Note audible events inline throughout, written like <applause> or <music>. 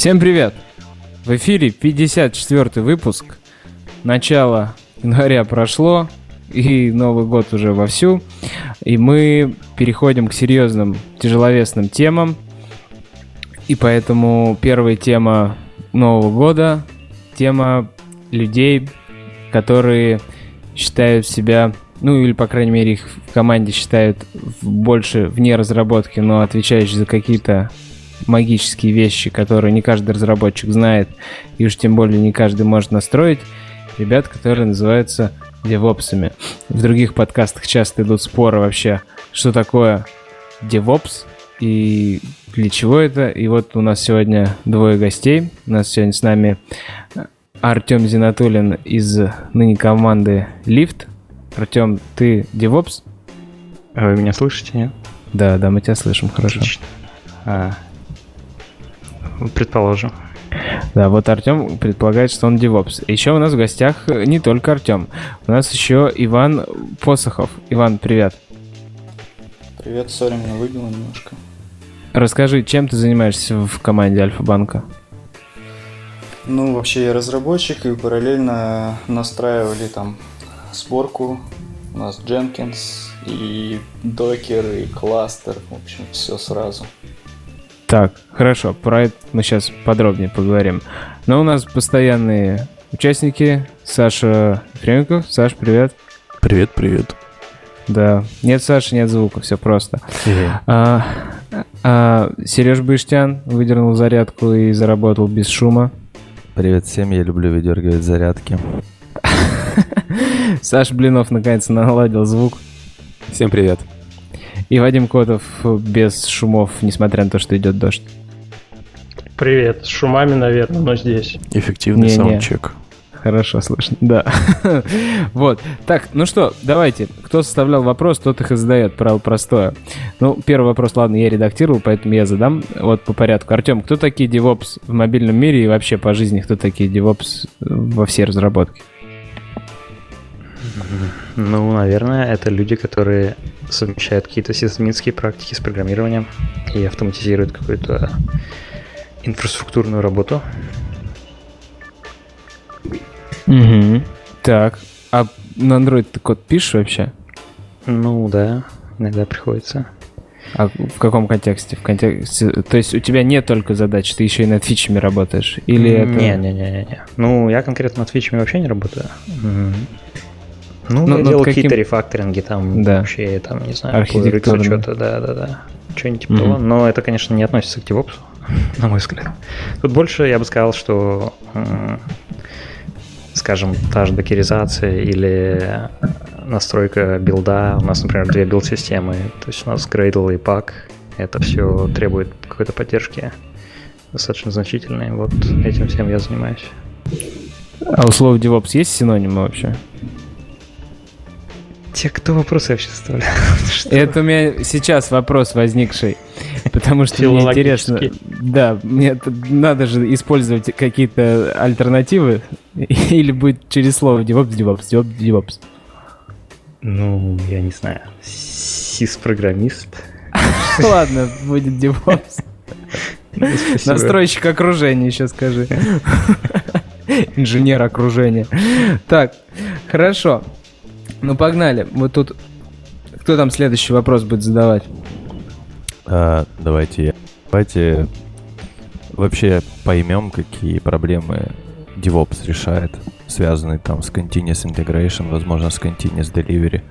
Всем привет! В эфире 54 выпуск. Начало января прошло, и Новый год уже вовсю. И мы переходим к серьезным, тяжеловесным темам. И поэтому первая тема Нового года — тема людей, которые считают себя, ну или, по крайней мере, их в команде считают больше вне разработки, но отвечающие за какие-то магические вещи, которые не каждый разработчик знает, и уж тем более не каждый может настроить, ребят, которые называются девопсами. В других подкастах часто идут споры вообще, что такое DevOps и для чего это. И вот у нас сегодня двое гостей. У нас сегодня с нами Артем Зинатулин из ныне команды Lift. Артем, ты DevOps? А вы меня слышите, нет? Да, да, мы тебя слышим, хорошо. Отлично. А, предположим. Да, вот Артем предполагает, что он DevOps. Еще у нас в гостях не только Артем. У нас еще Иван Посохов. Иван, привет. Привет, сори, меня выбило немножко. Расскажи, чем ты занимаешься в команде Альфа-банка? Ну, вообще я разработчик, и параллельно настраивали там сборку. У нас Jenkins и докер, и кластер, в общем, все сразу. Так, хорошо, про это мы сейчас подробнее поговорим. Но у нас постоянные участники. Саша Ефременков. Саш, привет. Привет, привет. Да, нет Саши, нет звука, все просто. А, а, Сереж Быштян выдернул зарядку и заработал без шума. Привет всем, я люблю выдергивать зарядки. <laughs> Саш Блинов наконец наладил звук. Всем привет. И Вадим Котов без шумов, несмотря на то, что идет дождь. Привет, с шумами, наверное, но здесь. Эффективный не, саундчек. Хорошо слышно, да. <laughs> вот. Так, ну что, давайте. Кто составлял вопрос, тот их и задает. Правило простое. Ну, первый вопрос, ладно, я редактировал, поэтому я задам. Вот по порядку. Артем, кто такие DevOps в мобильном мире и вообще по жизни, кто такие DevOps во всей разработке? Ну, наверное, это люди, которые совмещают какие-то системические практики с программированием и автоматизируют какую-то инфраструктурную работу. Угу. Так, а на Android ты код пишешь вообще? Ну да, иногда приходится. А в каком контексте? В контексте, то есть у тебя нет только задач, ты еще и над фичами работаешь? Или это... Не, не, не, не, не. Ну, я конкретно над фичами вообще не работаю. Угу. Ну, ну я делал каким... какие-то рефакторинги, там да. вообще, там, не знаю, что-то, да-да-да. Что-нибудь типа mm-hmm. того. Но это, конечно, не относится к DevOps, <laughs> на мой взгляд. Тут больше я бы сказал, что, скажем, та же докеризация или настройка билда. У нас, например, две билд-системы. То есть у нас Gradle и Pack. Это все требует какой-то поддержки достаточно значительной. Вот этим всем я занимаюсь. А у слова DevOps есть синонимы вообще? Те, кто вопросы вообще составлял? <laughs> Это у меня сейчас вопрос возникший. Потому что мне интересно, да, мне надо же использовать какие-то альтернативы, <laughs> или будет через слово DevOps, DevOps, DevOps, DevOps. Ну, я не знаю, сис-программист. <laughs> Ладно, будет DevOps. Ну, Настройщик окружения, еще скажи. Инженер окружения. Так, хорошо. Ну, погнали. Вот тут... Кто там следующий вопрос будет задавать? А, давайте Давайте вообще поймем, какие проблемы DevOps решает, связанные там с Continuous Integration, возможно, с Continuous Delivery.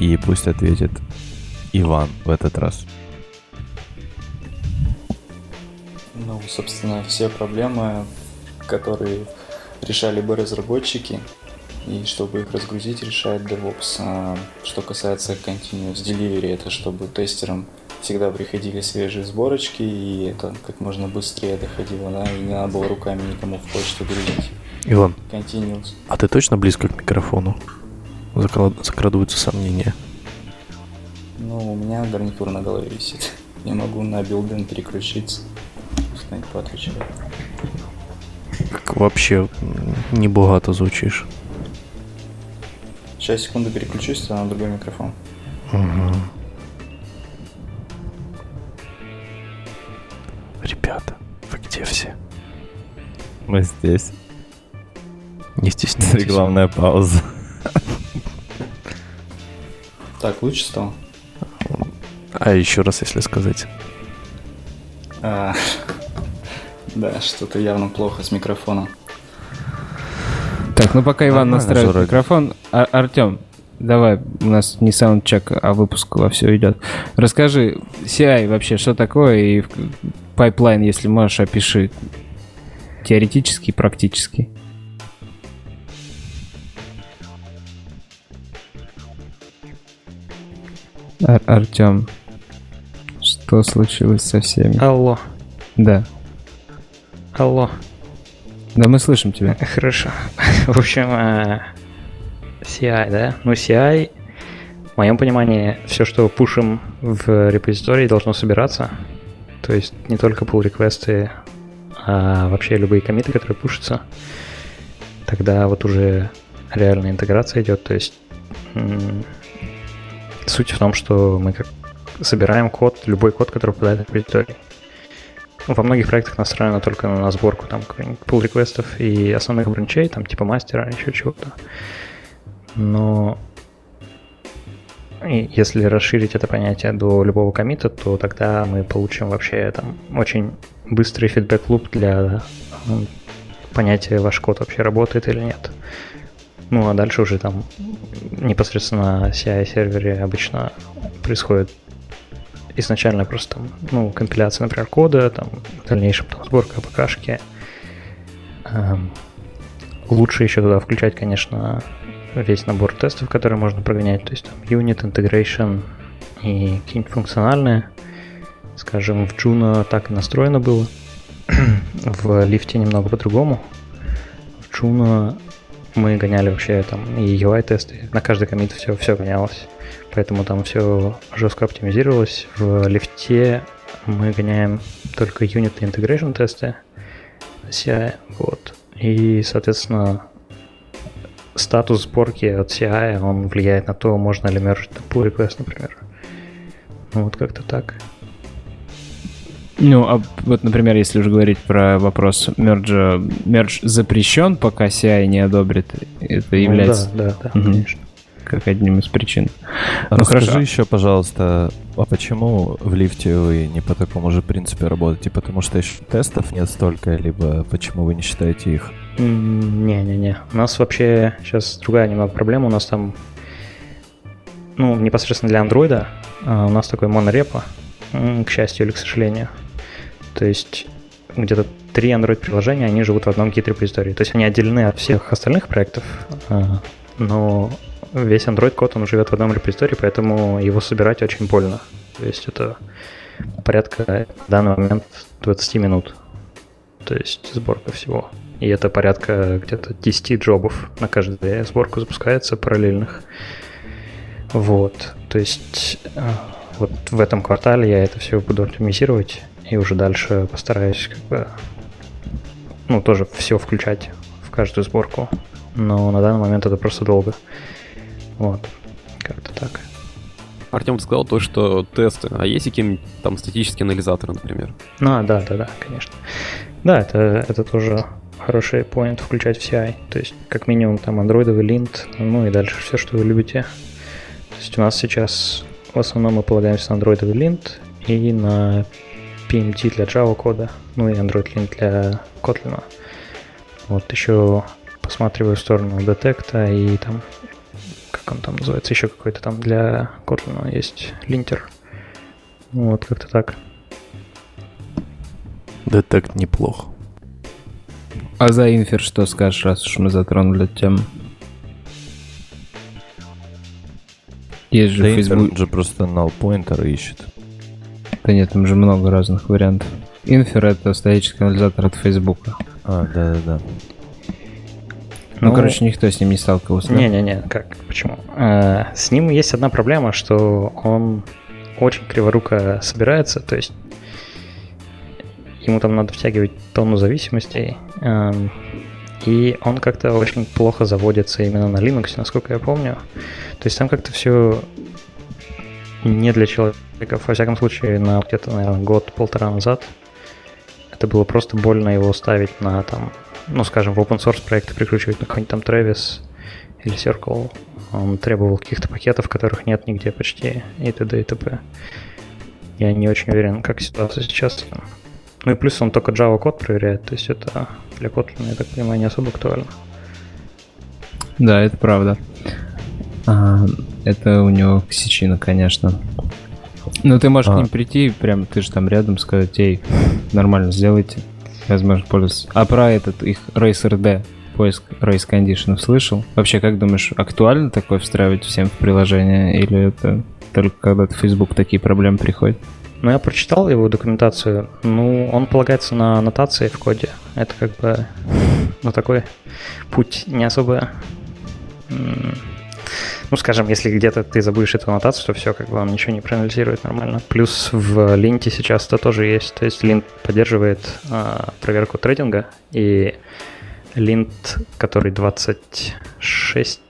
И пусть ответит Иван в этот раз. Ну, собственно, все проблемы которые решали бы разработчики, и чтобы их разгрузить, решает DevOps. А что касается Continuous Delivery, это чтобы тестерам всегда приходили свежие сборочки, и это как можно быстрее доходило, да, и не надо было руками никому в почту грузить. Иван, Continuous. а ты точно близко к микрофону? Закрад... Закрадываются сомнения. Ну, у меня гарнитур на голове висит. <laughs> Я могу на билден переключиться. Поотвечает так вообще небогато звучишь. Сейчас, секунду, переключусь на другой микрофон. Угу. Ребята, вы где все? Мы здесь. Не стесняйтесь. Рекламная пауза. Так, лучше стало? А еще раз, если сказать. А, да, что-то явно плохо с микрофоном. Так, ну пока Иван настраивает микрофон, а, Артем, давай, у нас не саундчек, а выпуск во все идет. Расскажи, CI вообще, что такое, и пайплайн, если можешь, опиши теоретически и практически. Ар Артем, что случилось со всеми? Алло. Да. Алло. Да, мы слышим тебя. <laughs> Хорошо. В общем, э, CI, да? Ну, CI, в моем понимании, все, что пушим в репозитории, должно собираться. То есть не только pull реквесты а вообще любые комиты, которые пушатся. Тогда вот уже реальная интеграция идет. То есть суть в том, что мы как собираем код, любой код, который попадает в репозиторий. Во многих проектах настроено только на сборку там pull реквестов и основных бранчей, там типа мастера, еще чего-то. Но и если расширить это понятие до любого комита, то тогда мы получим вообще там очень быстрый фидбэк-луп для ну, понятия, ваш код вообще работает или нет. Ну, а дальше уже там непосредственно на CI-сервере обычно происходит изначально просто ну, компиляция, например, кода, там, в дальнейшем там, сборка АПКшки. Эм, лучше еще туда включать, конечно, весь набор тестов, которые можно прогонять, то есть там unit, integration и какие-нибудь функциональные. Скажем, в Juno так и настроено было. <clears throat> в лифте немного по-другому. В Juno мы гоняли вообще там и UI-тесты, на каждый комит все, все гонялось. Поэтому там все жестко оптимизировалось. В лифте мы гоняем только unit и integration тесты CI, вот. И, соответственно, статус сборки от CI, он влияет на то, можно ли мержить pull request, например. Ну, вот как-то так. Ну, а вот, например, если уже говорить про вопрос мерджа, мердж запрещен, пока CI не одобрит, это ну, является... Да, да, да, угу. конечно. Как одним из причин. Ну, Расскажи хорошо. еще, пожалуйста, а почему в лифте вы не по такому же принципе работаете? Потому что еще тестов нет столько, либо почему вы не считаете их? Не-не-не. У нас вообще сейчас другая немного проблема. У нас там, ну, непосредственно для андроида а у нас такой монорепо, к счастью или к сожалению. То есть где-то три Android-приложения, они живут в одном гид-репозитории. То есть они отделены от всех остальных проектов, а, но весь Android-код, он живет в одном репозитории, поэтому его собирать очень больно. То есть это порядка в данный момент 20 минут. То есть сборка всего. И это порядка где-то 10 джобов на каждую сборку запускается параллельных. Вот. То есть а, вот в этом квартале я это все буду оптимизировать и уже дальше постараюсь как бы ну, тоже все включать в каждую сборку. Но на данный момент это просто долго. Вот. Как-то так. Артем сказал то, что тесты, а есть какие-нибудь там статические анализаторы, например? Ну, да, да, да, конечно. Да, это, это тоже хороший point включать в CI. То есть, как минимум, там андроидовый линт, ну и дальше все, что вы любите. То есть у нас сейчас в основном мы полагаемся на андроидовый линт и на PMD для Java кода, ну и Android Lint для Kotlin. Вот еще посматриваю в сторону детекта и там, как он там называется, еще какой-то там для Kotlin есть линтер. Вот, как-то так. Детект неплохо. А за инфер что скажешь, раз уж мы затронули тему? Есть же да Facebook... же просто null pointer ищет. Да нет, там же много разных вариантов. Инфер — это статический анализатор от Facebook. А, да-да-да. Ну, ну, короче, никто с ним не сталкивался. Не-не-не, как, почему? А, с ним есть одна проблема, что он очень криворуко собирается, то есть ему там надо втягивать тонну зависимостей, эм, и он как-то очень плохо заводится именно на Linux, насколько я помню. То есть там как-то все не для человека, во всяком случае, на где-то, наверное, год-полтора назад. это было просто больно его ставить на там, ну, скажем, в open source проекты прикручивать на какой-нибудь там Travis или Circle. Он требовал каких-то пакетов, которых нет нигде почти, и т.д. и т.п. Я не очень уверен, как ситуация сейчас. Ну и плюс он только Java код проверяет, то есть это для Kotlin, я так понимаю, не особо актуально. Да, это правда. А, это у него ксичина, конечно. Ну, ты можешь а. к ним прийти, прям ты же там рядом, сказать, эй, нормально сделайте. Возможно, пользоваться. А про этот их RaceRD, поиск race кондишенов слышал? Вообще, как думаешь, актуально такое встраивать всем в приложение? Или это только когда в Facebook такие проблемы приходят? Ну, я прочитал его документацию. Ну, он полагается на аннотации в коде. Это как бы, ну, такой путь не особо ну, скажем, если где-то ты забудешь эту аннотацию, то все, как бы он ничего не проанализирует нормально. Плюс в линте сейчас это тоже есть. То есть линт поддерживает а, проверку трейдинга, и линт, который 26.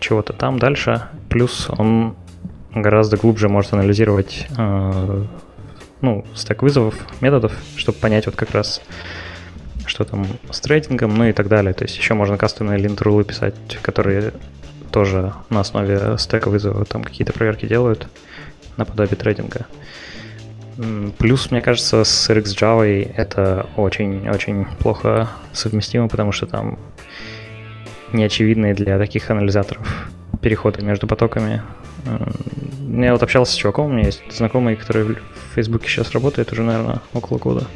чего-то там дальше, плюс он гораздо глубже может анализировать а, ну, стек вызовов, методов, чтобы понять вот как раз что там с трейдингом, ну и так далее. То есть еще можно кастомные линт-рулы писать, которые тоже на основе стека вызова там какие-то проверки делают наподобие трейдинга. Плюс, мне кажется, с RxJava это очень-очень плохо совместимо, потому что там неочевидные для таких анализаторов переходы между потоками. Я вот общался с чуваком, у меня есть знакомый, который в Фейсбуке сейчас работает уже, наверное, около года.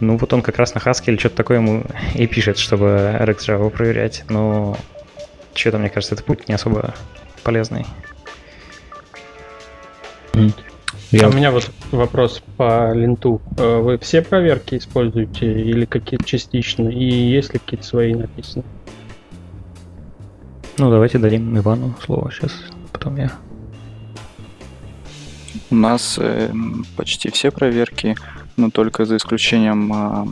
Ну, вот он как раз на Haskell или что-то такое ему и пишет, чтобы RxJava проверять, но что-то, мне кажется, этот путь не особо полезный. Я... У меня вот вопрос по линту. Э, вы все проверки используете или какие-то частично? И есть ли какие-то свои написаны? Ну, давайте дадим Ивану слово сейчас, потом я. У нас э, почти все проверки, но только за исключением э,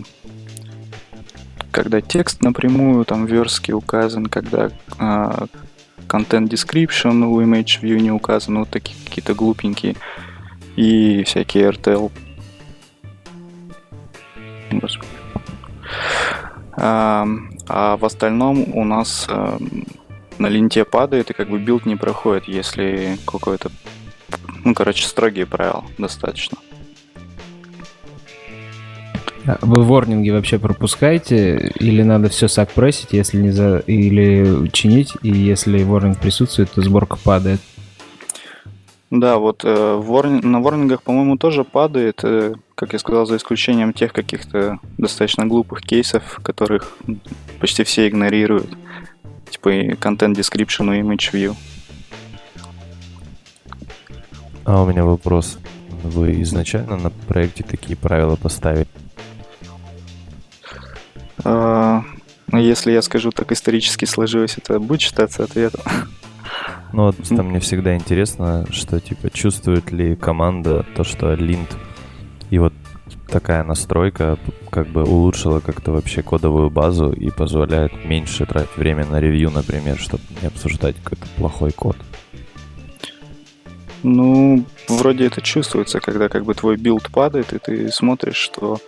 когда текст напрямую там в указан, когда а, content description у image view не указан, вот такие какие-то глупенькие и всякие RTL. А, а в остальном у нас а, на lint е падает и как бы билд не проходит, если какой-то, ну, короче, строгие правила достаточно. А вы ворнинги вообще пропускаете? Или надо все suppress ить, если не за... или чинить, и если ворнинг присутствует, то сборка падает? Да, вот э, ворни... на ворнингах, по-моему, тоже падает, э, как я сказал, за исключением тех каких-то достаточно глупых кейсов, которых почти все игнорируют. Типа и content description и image view. А у меня вопрос. Вы изначально на проекте такие правила поставили? А, ну, если я скажу так исторически сложилось, это будет считаться ответом. Ну вот там мне всегда интересно, что типа чувствует ли команда то, что линт и вот такая настройка как бы улучшила как-то вообще кодовую базу и позволяет меньше тратить время на ревью, например, чтобы не обсуждать какой-то плохой код. Ну, вроде это чувствуется, когда как бы твой билд падает, и ты смотришь, что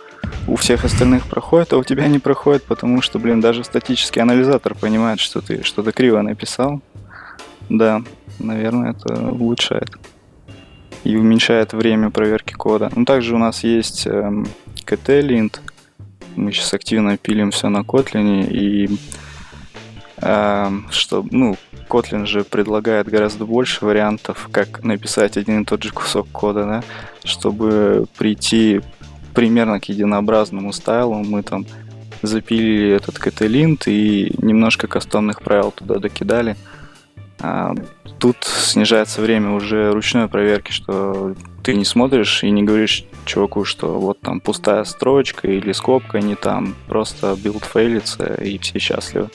у всех остальных проходит, а у тебя не проходит, потому что, блин, даже статический анализатор понимает, что ты что-то криво написал. Да, наверное, это улучшает. И уменьшает время проверки кода. Ну, также у нас есть эм, KT-lint. Мы сейчас активно пилим все на Kotlin, и эм, что, ну, Kotlin же предлагает гораздо больше вариантов, как написать один и тот же кусок кода, да, чтобы прийти примерно к единообразному стайлу. Мы там запилили этот каталинт и немножко кастомных правил туда докидали. А тут снижается время уже ручной проверки, что ты не смотришь и не говоришь чуваку, что вот там пустая строчка или скобка не там, просто билд фейлится и все счастливы.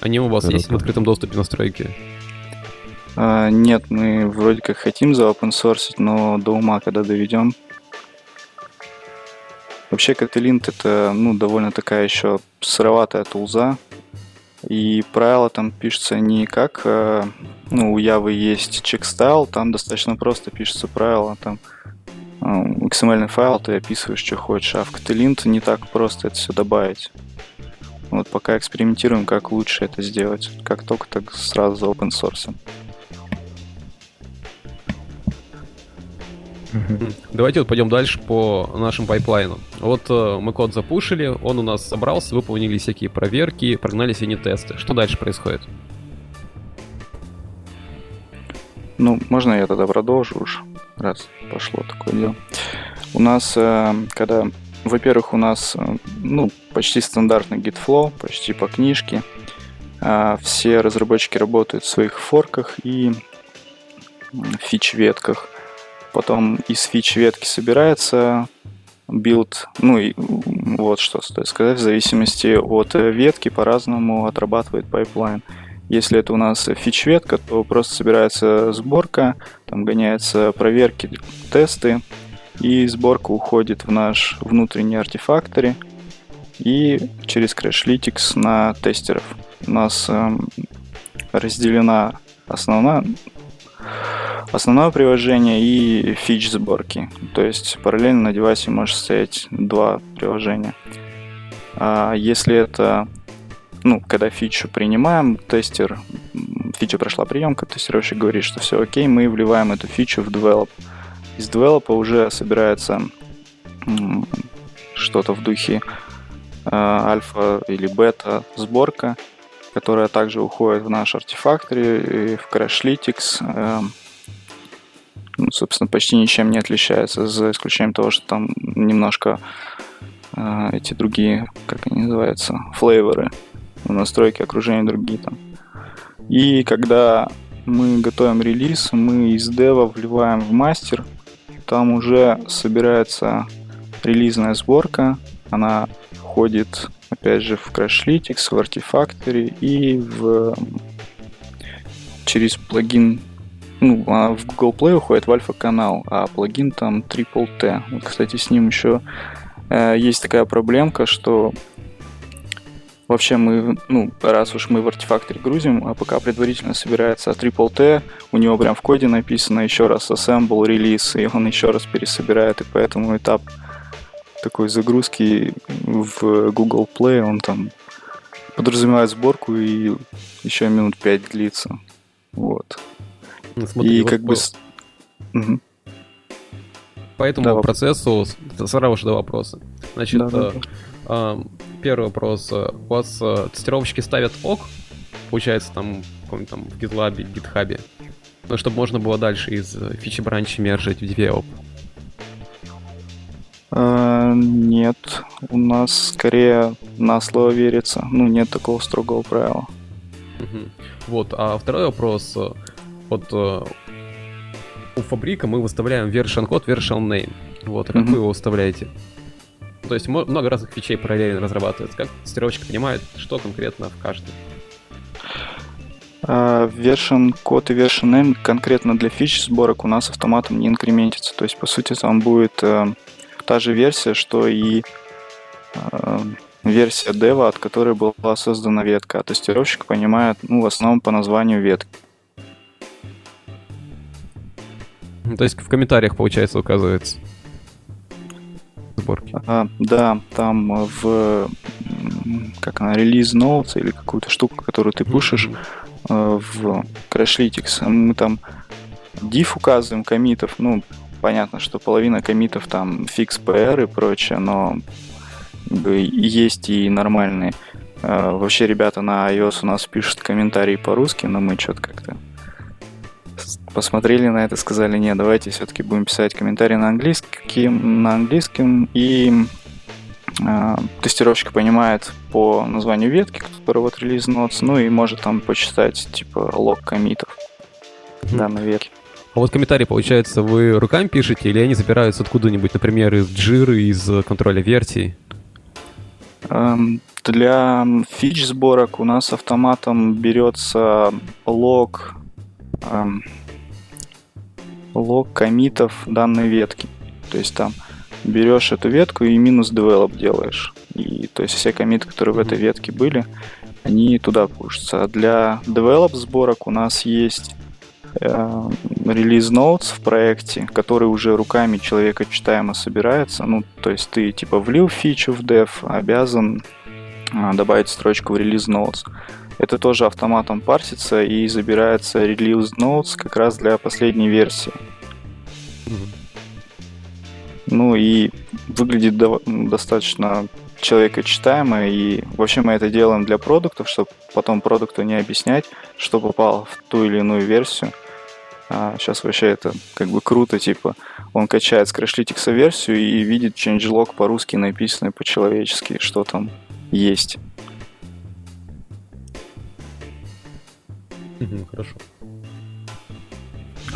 Они у вас Круто. есть в открытом доступе настройки? А, нет, мы вроде как хотим за open source, но до ума когда доведем, Вообще ktlint это ну, довольно такая еще сыроватая тулза. И правила там пишутся не как, э, ну, у Явы есть Checkstyle, там достаточно просто пишется правило, там э, XML файл, ты описываешь, что хочешь, а в ktlint не так просто это все добавить. Вот пока экспериментируем, как лучше это сделать. Как только, так сразу за open source. Давайте вот пойдем дальше по нашим пайплайнам. Вот э, мы код запушили, он у нас собрался, выполнили всякие проверки, прогнали все тесты. Что дальше происходит? Ну, можно я тогда продолжу уж, раз пошло такое дело. У нас, э, когда, во-первых, у нас, э, ну, почти стандартный git flow, почти по книжке. А все разработчики работают в своих форках и фич-ветках. Потом из фич-ветки собирается билд, ну и вот что стоит сказать, в зависимости от ветки по-разному отрабатывает пайплайн. Если это у нас фич-ветка, то просто собирается сборка, там гоняются проверки, тесты, и сборка уходит в наш внутренний артефактори и через Crashlytics на тестеров. У нас э, разделена основная, основное приложение и фич сборки. То есть параллельно на девайсе может стоять два приложения. А если это ну, когда фичу принимаем, тестер, фича прошла приемка, тестировщик говорит, что все окей, мы вливаем эту фичу в develop. Из develop уже собирается что-то в духе э, альфа или бета сборка, которая также уходит в наш артефактори, в Crashlytics. Э, ну, собственно, почти ничем не отличается, за исключением того, что там немножко э, эти другие, как они называются, флейворы настройки окружения другие там. И когда мы готовим релиз, мы из дева вливаем в мастер, там уже собирается релизная сборка, она входит опять же в Crashlytics, в Artifactory и в через плагин ну, а в Google Play уходит в альфа-канал, а плагин там Triple T. Вот, кстати, с ним еще э, есть такая проблемка, что Вообще мы, ну, раз уж мы в артефакторе грузим, а пока предварительно собирается Triple T, у него прям в коде написано еще раз assemble, релиз, и он еще раз пересобирает, и поэтому этап такой загрузки в Google Play, он там подразумевает сборку и еще минут 5 длится. Вот. Ну, смотри, и вот как бы... Угу. По этому да, процессу сразу же до вопроса. Значит, да, да, да. Первый вопрос. У вас э, тестировщики ставят ок, получается, там, там в GitLab, GitHub, ну, чтобы можно было дальше из э, фичи бранча мержить в develop? Uh, нет, у нас скорее на слово верится. Ну, нет такого строгого правила. Uh-huh. Вот, а второй вопрос. Вот у фабрика мы выставляем version код, version name. Вот, а как uh-huh. вы его выставляете? То есть много разных фичей параллельно разрабатывается. Как тестировщик понимает, что конкретно в каждой? Uh, version код и version name конкретно для фич сборок у нас автоматом не инкрементится. То есть, по сути, там будет uh, та же версия, что и uh, версия дева, от которой была создана ветка. А тестировщик понимает, ну, в основном по названию ветки. То есть в комментариях, получается, указывается сборки. А, да, там в как она, релиз notes или какую-то штуку, которую ты пушишь mm-hmm. в Crashlytics. Мы там diff указываем комитов, ну, понятно, что половина комитов там fix PR и прочее, но есть и нормальные. А, вообще ребята на iOS у нас пишут комментарии по-русски, но мы что-то как-то посмотрели на это, сказали, нет, давайте все-таки будем писать комментарии на английском, на английском и э, тестировщик понимает по названию ветки, который вот релиз notes, ну и может там почитать типа лог комитов mm-hmm. данной ветки. А вот комментарии, получается, вы руками пишете или они забираются откуда-нибудь, например, из джиры, из контроля версий? Эм, для фич сборок у нас автоматом берется лог эм, лог комитов данной ветки. То есть там берешь эту ветку и минус develop делаешь. И то есть все комиты, которые в этой ветке были, они туда пушатся. А для develop сборок у нас есть э, релиз notes в проекте, который уже руками человека читаемо собирается. Ну, то есть ты типа влил фичу в dev, обязан э, добавить строчку в релиз notes. Это тоже автоматом парсится и забирается релиз notes как раз для последней версии. Ну и выглядит до- достаточно человекочитаемо, и вообще мы это делаем для продуктов, чтобы потом продукту не объяснять, что попало в ту или иную версию. А сейчас вообще это как бы круто, типа он качает с Crashlytics версию и видит changelog по-русски написанный по-человечески, что там есть. Хорошо.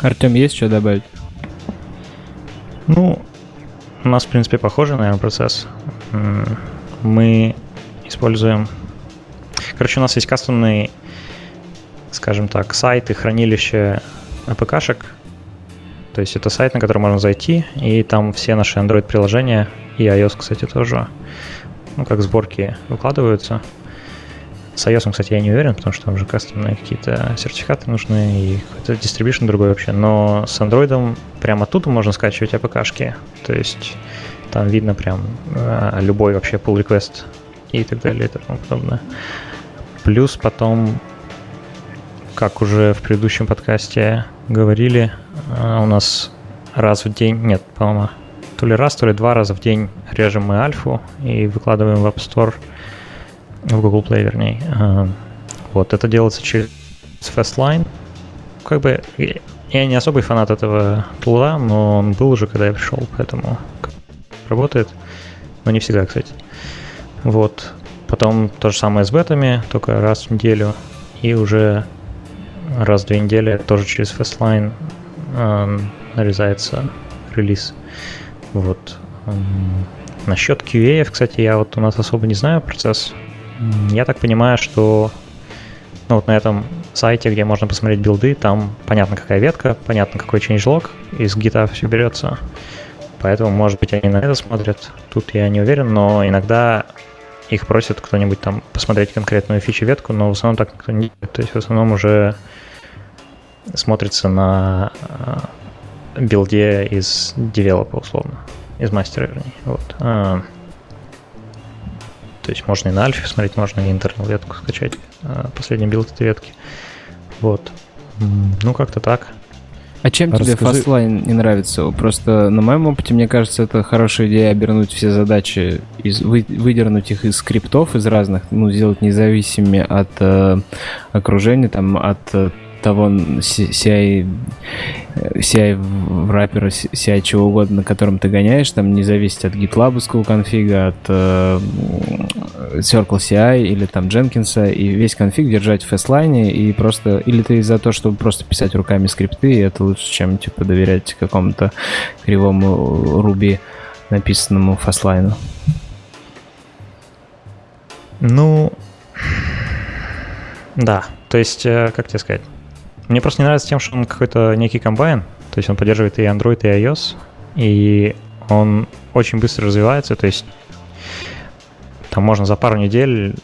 Артем, есть что добавить? Ну, у нас, в принципе, похожий, наверное, процесс. Мы используем... Короче, у нас есть кастомный, скажем так, сайт и хранилище APK-шек. То есть это сайт, на который можно зайти, и там все наши Android-приложения, и iOS, кстати, тоже, ну, как сборки выкладываются. С iOS, кстати, я не уверен, потому что там уже кастомные какие-то сертификаты нужны и какой-то дистрибьюшн другой вообще. Но с Android прямо тут можно скачивать APK-шки. То есть там видно прям э, любой вообще pull request и так далее и тому подобное. Плюс потом, как уже в предыдущем подкасте говорили, э, у нас раз в день, нет, по-моему, то ли раз, то ли два раза в день режем мы альфу и выкладываем в App Store в Google Play, вернее. А, вот, это делается через Fastline. Как бы я не особый фанат этого тула, но он был уже, когда я пришел, поэтому работает. Но не всегда, кстати. Вот. Потом то же самое с бетами, только раз в неделю. И уже раз в две недели тоже через Fastline э, нарезается релиз. Вот. Насчет QA, кстати, я вот у нас особо не знаю процесс. Я так понимаю, что ну, вот на этом сайте, где можно посмотреть билды, там понятно, какая ветка, понятно, какой changelog, из гита все берется. Поэтому, может быть, они на это смотрят. Тут я не уверен, но иногда их просит кто-нибудь там посмотреть конкретную фичу-ветку, но в основном так никто не. То есть в основном уже смотрится на э, билде из девелопа, условно. Из мастера, вернее. Вот. А, то есть можно и на альфе смотреть, можно и internal ветку скачать, а, последний билд этой ветки. Вот. Ну, как-то так. А чем Расскажи... тебе Fastlane не нравится? Просто на моем опыте, мне кажется, это хорошая идея обернуть все задачи, из, вы, выдернуть их из скриптов, из разных, ну, сделать независимыми от э, окружения, там, от э, того CI, CI враппера, CI чего угодно, на котором ты гоняешь, там не зависит от GitLab конфига, от э, Circle CI или там Jenkins, и весь конфиг держать в фестлайне, и просто, или ты за то, чтобы просто писать руками скрипты, и это лучше, чем, типа, доверять какому-то кривому Ruby написанному фастлайну? Ну, да, то есть, э, как тебе сказать, мне просто не нравится тем, что он какой-то некий комбайн, то есть он поддерживает и Android, и iOS, и он очень быстро развивается, то есть там можно за пару недель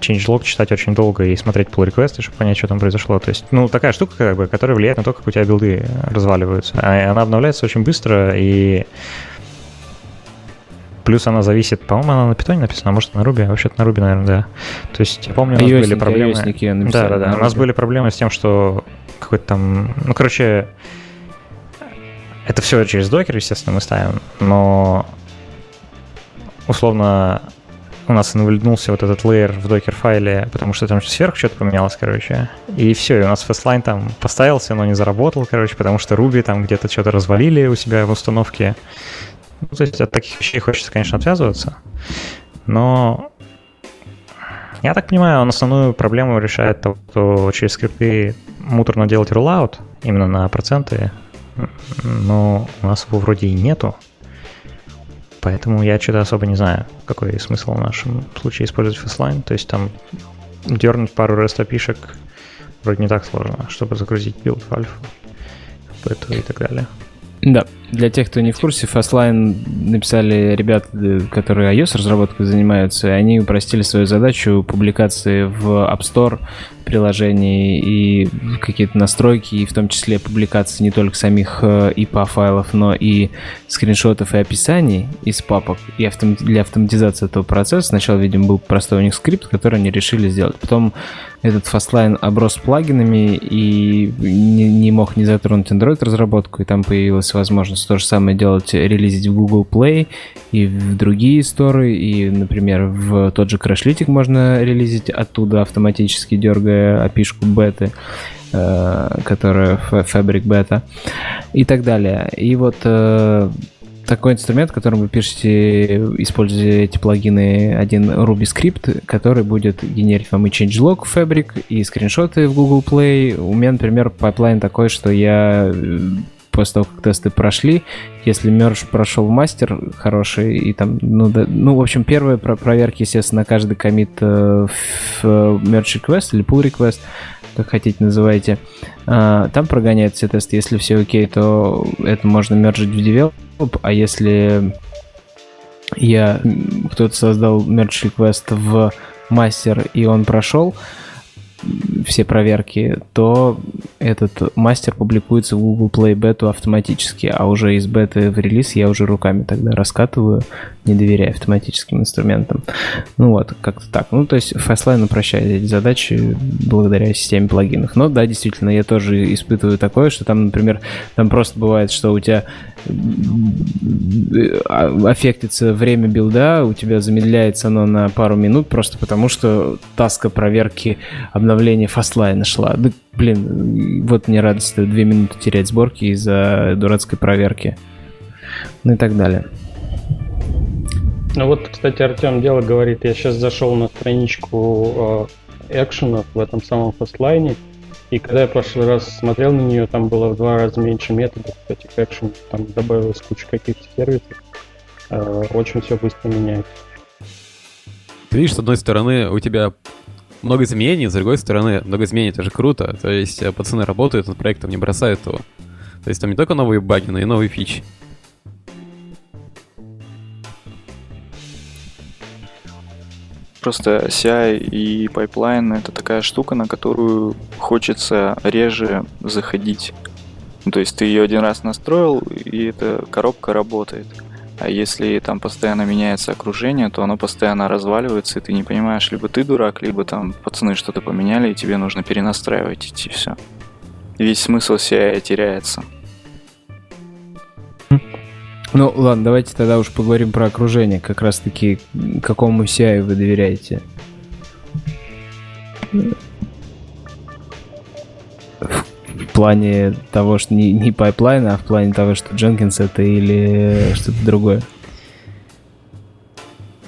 changelog читать очень долго и смотреть pull реквесты чтобы понять, что там произошло. То есть, ну, такая штука, как бы, которая влияет на то, как у тебя билды разваливаются. А она обновляется очень быстро, и Плюс она зависит, по-моему, она на питоне написана, а может на Ruby, вообще-то на Ruby, наверное, да. То есть, я помню, у нас iOS, были проблемы... Да, да, да. У нас были проблемы с тем, что какой-то там... Ну, короче, это все через докер, естественно, мы ставим, но условно у нас инвалиднулся вот этот лейер в докер-файле, потому что там сверху что-то поменялось, короче. И все, и у нас Fastline там поставился, но не заработал, короче, потому что Ruby там где-то что-то развалили у себя в установке. Ну, то есть от таких вещей хочется, конечно, отвязываться. Но я так понимаю, он основную проблему решает то, что через скрипты муторно делать рулаут именно на проценты, но у нас его вроде и нету. Поэтому я что-то особо не знаю, какой смысл в нашем случае использовать Fastlane. То есть там дернуть пару REST вроде не так сложно, чтобы загрузить билд в альфа, бету и так далее. Да, для тех, кто не в курсе, Fastlane написали ребята, которые iOS-разработкой занимаются, и они упростили свою задачу публикации в App Store приложений и какие-то настройки, и в том числе публикации не только самих IPA-файлов, э, но и скриншотов и описаний из папок и автом... для автоматизации этого процесса. Сначала, видимо, был простой у них скрипт, который они решили сделать. Потом этот Fastline оброс плагинами и не, не мог не затронуть Android-разработку, и там появилась возможность то же самое делать, релизить в Google Play и в другие сторы, и, например, в тот же Crashlytic можно релизить оттуда автоматически, дергая опишку беты э, которая Fabric Beta и так далее. И вот э, такой инструмент, которым вы пишете, используя эти плагины, один Ruby скрипт, который будет генерить вам и changelog в Fabric, и скриншоты в Google Play. У меня, например, пайплайн такой, что я э, после того, как тесты прошли, если мерж прошел мастер хороший, и там, ну, да, ну в общем, первые про проверки, естественно, на каждый комит э, в merge request или pull request, как хотите называйте, э, там прогоняют все тесты. Если все окей, то это можно мержить в develop, а если я кто-то создал merge request в мастер и он прошел, все проверки, то этот мастер публикуется в Google Play бету автоматически, а уже из беты в релиз я уже руками тогда раскатываю, не доверяя автоматическим инструментам. Ну вот, как-то так. Ну, то есть Fastline упрощает эти задачи благодаря системе плагинов. Но да, действительно, я тоже испытываю такое, что там, например, там просто бывает, что у тебя а, аффектится время билда, у тебя замедляется оно на пару минут просто потому, что таска проверки обновления фастлайна шла. Да, блин, вот мне радость две минуты терять сборки из-за дурацкой проверки. Ну и так далее. Ну вот, кстати, Артем Дело говорит, я сейчас зашел на страничку э, экшенов в этом самом фастлайне, и когда я в прошлый раз смотрел на нее, там было в два раза меньше методов этих экшенов, там добавилось куча каких-то сервисов. Э, очень все быстро меняется. Ты видишь, с одной стороны, у тебя много изменений, с другой стороны, много изменений, это же круто. То есть э, пацаны работают над проектом, не бросают его. То есть там не только новые баги, но и новые фичи. Просто CI и пайплайн — это такая штука, на которую хочется реже заходить. Ну, то есть ты ее один раз настроил, и эта коробка работает. А если там постоянно меняется окружение, то оно постоянно разваливается, и ты не понимаешь, либо ты дурак, либо там пацаны что-то поменяли, и тебе нужно перенастраивать идти все. Весь смысл CI теряется. Ну, ладно, давайте тогда уж поговорим про окружение. Как раз-таки, какому CI вы доверяете? Плане того, что не, не пайплайн, а в плане того, что Jenkins это или что-то другое?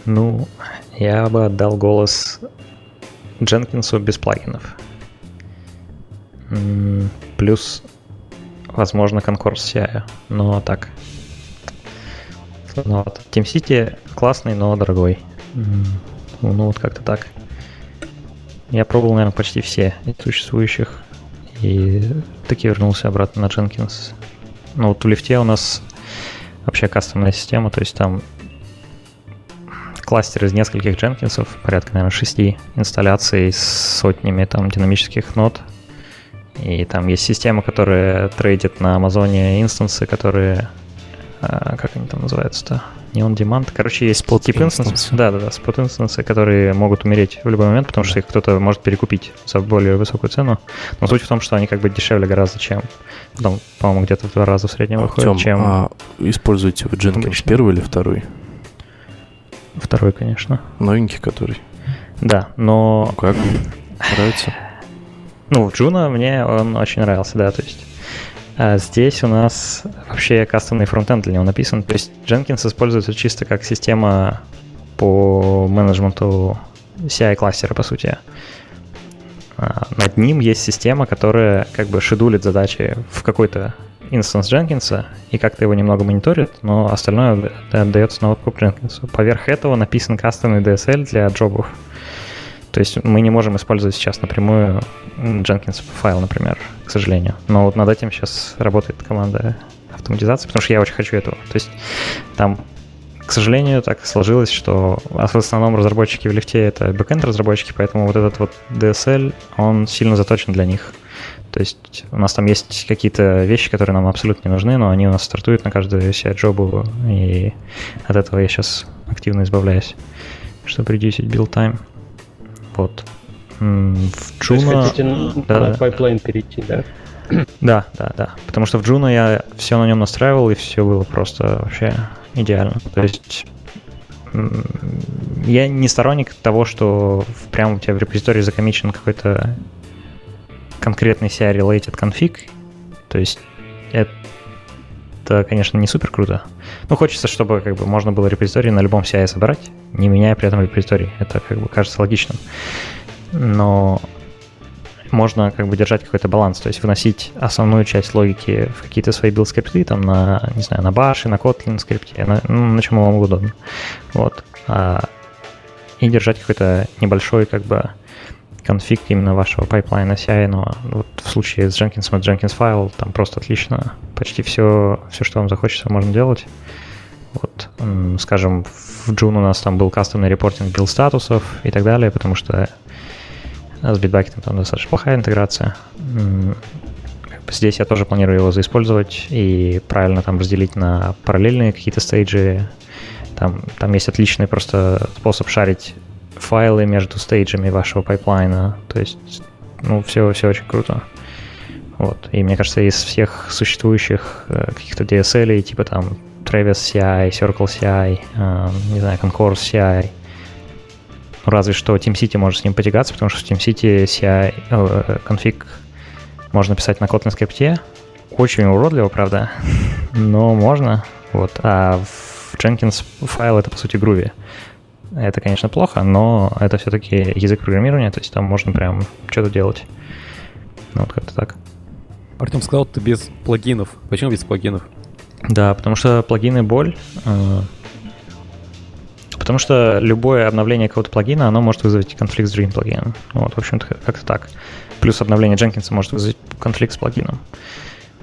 Ну, я бы отдал голос Дженкинсу без плагинов. Плюс, возможно, конкурс CI, но так, ну, вот. Team City классный, но дорогой. Ну, вот как-то так. Я пробовал, наверное, почти все из существующих. И таки вернулся обратно на Jenkins. Ну, вот в лифте у нас вообще кастомная система, то есть там кластер из нескольких Дженкинсов, порядка, наверное, шести инсталляций с сотнями там динамических нод. И там есть система, которая трейдит на Амазоне инстансы, которые а, как они там называются-то? Не on demand. Короче, есть спот тип. Да, да, да, спот инстансы, которые могут умереть в любой момент, потому что их кто-то может перекупить за более высокую цену. Но суть в том, что они как бы дешевле гораздо, чем там, по-моему, где-то в два раза в среднем выходят, Артем, чем... А используете вы Jenkins первый или второй? Второй, конечно. Новенький который? Да, но... Ну как? Нравится? Ну, Джуна мне он очень нравился, да, то есть а здесь у нас вообще кастомный фронтенд для него написан. То есть Jenkins используется чисто как система по менеджменту CI-кластера, по сути. А над ним есть система, которая как бы шедулит задачи в какой-то инстанс Jenkins и как-то его немного мониторит, но остальное отдается на откуп Jenkins. Поверх этого написан кастомный DSL для джобов. То есть мы не можем использовать сейчас напрямую Jenkinsfile, например, к сожалению. Но вот над этим сейчас работает команда автоматизации, потому что я очень хочу этого. То есть там к сожалению, так сложилось, что в основном разработчики в Lyft — это бэкэнд разработчики, поэтому вот этот вот DSL, он сильно заточен для них. То есть у нас там есть какие-то вещи, которые нам абсолютно не нужны, но они у нас стартуют на каждую CI-джобу, и от этого я сейчас активно избавляюсь, чтобы редюсить build time. Вот. В Juno... хотите да, на пайплайн перейти, да? <clears throat> Да, да, да. Потому что в Juno я все на нем настраивал, и все было просто вообще идеально. То есть я не сторонник того, что прямо у тебя в репозитории закомичен какой-то конкретный CI-related конфиг. То есть это, конечно, не супер круто. Но хочется, чтобы как бы можно было репозиторий на любом CI собрать, не меняя при этом репозиторий. Это как бы кажется логичным. Но можно как бы держать какой-то баланс, то есть выносить основную часть логики в какие-то свои build скрипты, там на, не знаю, на Bash, на Kotlin Script'е, на, ну, на чем вам угодно. Вот. А, и держать какой-то небольшой как бы конфиг именно вашего пайплайна CI, но вот в случае с Jenkins и Jenkinsfile, там просто отлично. Почти все, все, что вам захочется, можно делать. Вот, скажем, в Juno у нас там был кастомный reporting build статусов и так далее, потому что с Bitbucket там достаточно плохая интеграция. Здесь я тоже планирую его заиспользовать и правильно там разделить на параллельные какие-то стейджи. Там, там есть отличный просто способ шарить файлы между стейджами вашего пайплайна. То есть, ну, все, все очень круто. Вот. И мне кажется, из всех существующих э, каких-то DSL, типа там Travis CI, Circle CI, э, не знаю, Concourse CI, ну, разве что TeamCity может с ним потягаться, потому что в TeamCity CI э, конфиг можно писать на Kotlin Script'е. Очень уродливо, правда, <laughs> но можно. Вот. А в Jenkins файл это, по сути, Groovy. Это, конечно, плохо, но это все-таки язык программирования, то есть там можно прям что-то делать. Ну, вот как-то так. Артем сказал, ты без плагинов. Почему без плагинов? Да, потому что плагины боль. Э, Потому что любое обновление какого-то плагина, оно может вызвать конфликт с другим плагином. Вот, в общем-то, как-то так. Плюс обновление Jenkins может вызвать конфликт с плагином.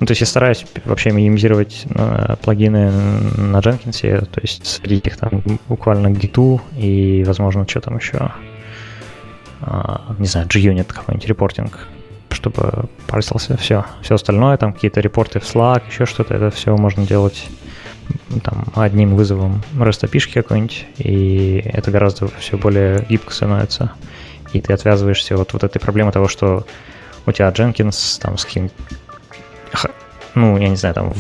Ну, то есть я стараюсь вообще минимизировать э, плагины на Jenkins, то есть среди их там буквально Git и, возможно, что там еще, а, не знаю, JUnit какой-нибудь репортинг, чтобы парсился все. Все остальное, там какие-то репорты в Slack, еще что-то, это все можно делать там, одним вызовом REST API какой-нибудь, и это гораздо все более гибко становится. И ты отвязываешься от вот этой проблемы того, что у тебя Jenkins там с каким ну, я не знаю, там,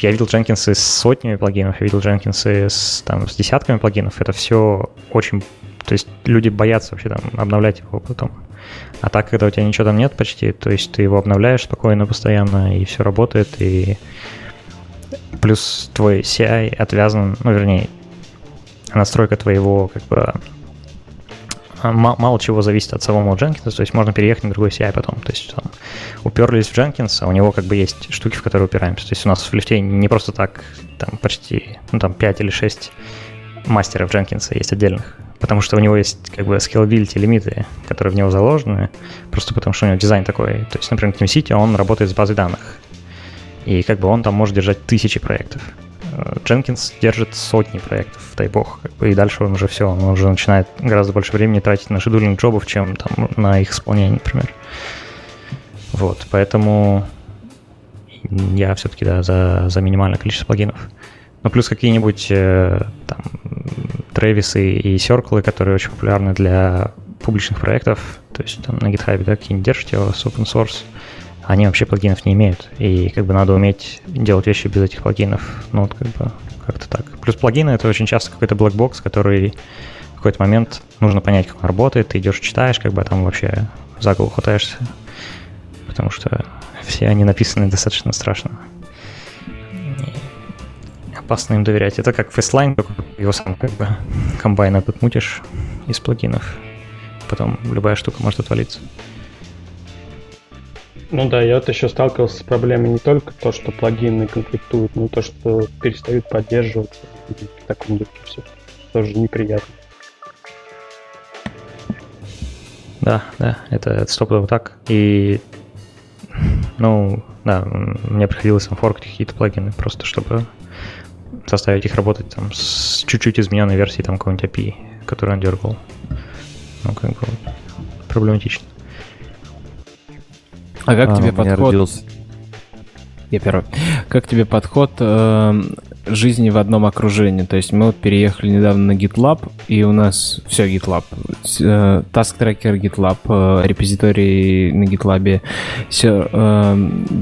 я видел Jenkins с сотнями плагинов, я видел Jenkins с, там, с десятками плагинов, это все очень... То есть люди боятся вообще там обновлять его потом. А так, когда у тебя ничего там нет почти, то есть ты его обновляешь спокойно, постоянно, и все работает, и плюс твой CI отвязан, ну, вернее, настройка твоего, как бы, мало чего зависит от самого Jenkins, то есть можно переехать на другой CI потом. То есть там, уперлись в Jenkins, а у него как бы есть штуки, в которые упираемся. То есть у нас в лифте не просто так, там почти, ну там 5 или 6 мастеров Jenkins есть отдельных, потому что у него есть как бы scalability лимиты, которые в него заложены, просто потому что у него дизайн такой. То есть, например, TeamCity, он работает с базой данных. И как бы он там может держать тысячи проектов. Jenkins держит сотни проектов, дай бог. И дальше он уже все, он уже начинает гораздо больше времени тратить на шедулинг джобов, чем там, на их исполнение, например. Вот, поэтому я все-таки да, за, за минимальное количество плагинов. Ну, плюс какие-нибудь э, там Travis и Circle, которые очень популярны для публичных проектов. То есть там на GitHub, да, какие-нибудь держите с open source они вообще плагинов не имеют. И как бы надо уметь делать вещи без этих плагинов. Ну, вот как бы как-то так. Плюс плагины — это очень часто какой-то black box, который в какой-то момент нужно понять, как он работает. Ты идешь, читаешь, как бы а там вообще за голову хватаешься. Потому что все они написаны достаточно страшно. И опасно им доверять. Это как fastlane, его сам как бы комбайн тут мутишь из плагинов. Потом любая штука может отвалиться. Ну да, я вот еще сталкивался с проблемой не только то, что плагины конфликтуют, но и то, что перестают поддерживаться в таком духе. Все тоже неприятно. Да, да, это, это стопудово так. И Ну, да, мне приходилось форкать какие-то плагины, просто чтобы заставить их работать там с чуть-чуть измененной версией там какого-нибудь API, который он дергал. Ну, как бы проблематично. А как а, тебе подход? Родился... Я первый. Как тебе подход э, жизни в одном окружении. То есть мы вот переехали недавно на GitLab, и у нас все GitLab. Э, task Tracker GitLab, э, репозиторий на GitLab, все э,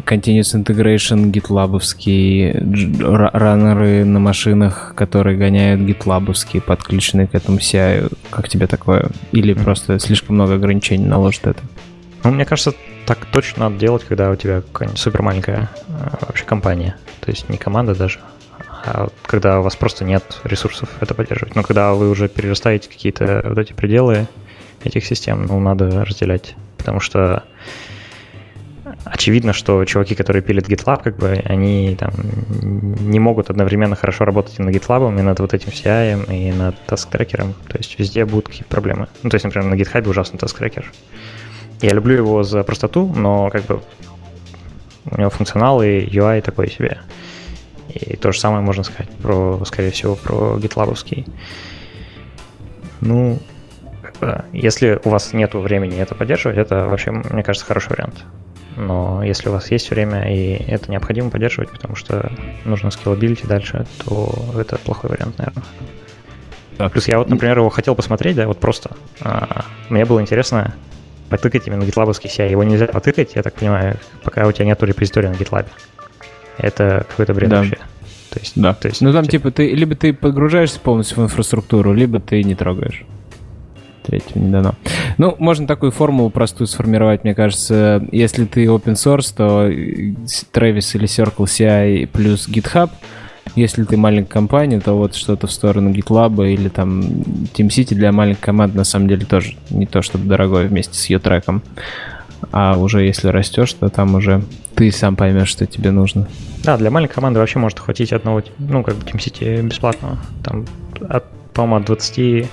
Continuous Integration GitLabовский, раннеры на машинах, которые гоняют GitLabовские, подключены к этому CI. Как тебе такое? Или просто слишком много ограничений наложит это? Ну, мне кажется, так точно надо делать, когда у тебя супер маленькая вообще компания. То есть не команда даже, а когда у вас просто нет ресурсов это поддерживать. Но когда вы уже перерастаете какие-то вот эти пределы этих систем, ну, надо разделять. Потому что очевидно, что чуваки, которые пилят GitLab, как бы, они там не могут одновременно хорошо работать и над GitLab, и над вот этим CI, и над task-трекером. То есть везде будут какие-то проблемы. Ну, то есть, например, на GitHub ужасный task-трекер. Я люблю его за простоту, но как бы у него функционал и UI такой себе. И то же самое можно сказать про, скорее всего, про GitLab. Ну, если у вас нет времени это поддерживать, это вообще, мне кажется, хороший вариант. Но если у вас есть время и это необходимо поддерживать, потому что нужно scalability дальше, то это плохой вариант, наверное. Так. Плюс я вот, например, его хотел посмотреть, да, вот просто. А, мне было интересно потыкать именно гитлабовский CI. Его нельзя потыкать, я так понимаю, пока у тебя нету репозитория на GitLab. Это какой-то бред да. вообще. То есть, да. То есть, ну там типа ты либо ты погружаешься полностью в инфраструктуру, либо ты не трогаешь. Третьего не дано. Ну, можно такую формулу простую сформировать, мне кажется. Если ты open source, то Travis или Circle CI плюс GitHub. Если ты маленькая компания, то вот что-то в сторону GitLab или там TeamCity для маленькой команды на самом деле тоже не то чтобы дорогое вместе с ее треком. А уже если растешь, то там уже ты сам поймешь, что тебе нужно. Да, для маленькой команды вообще может хватить одного, ну, как бы TeamCity бесплатного. Там, от, по-моему, от 20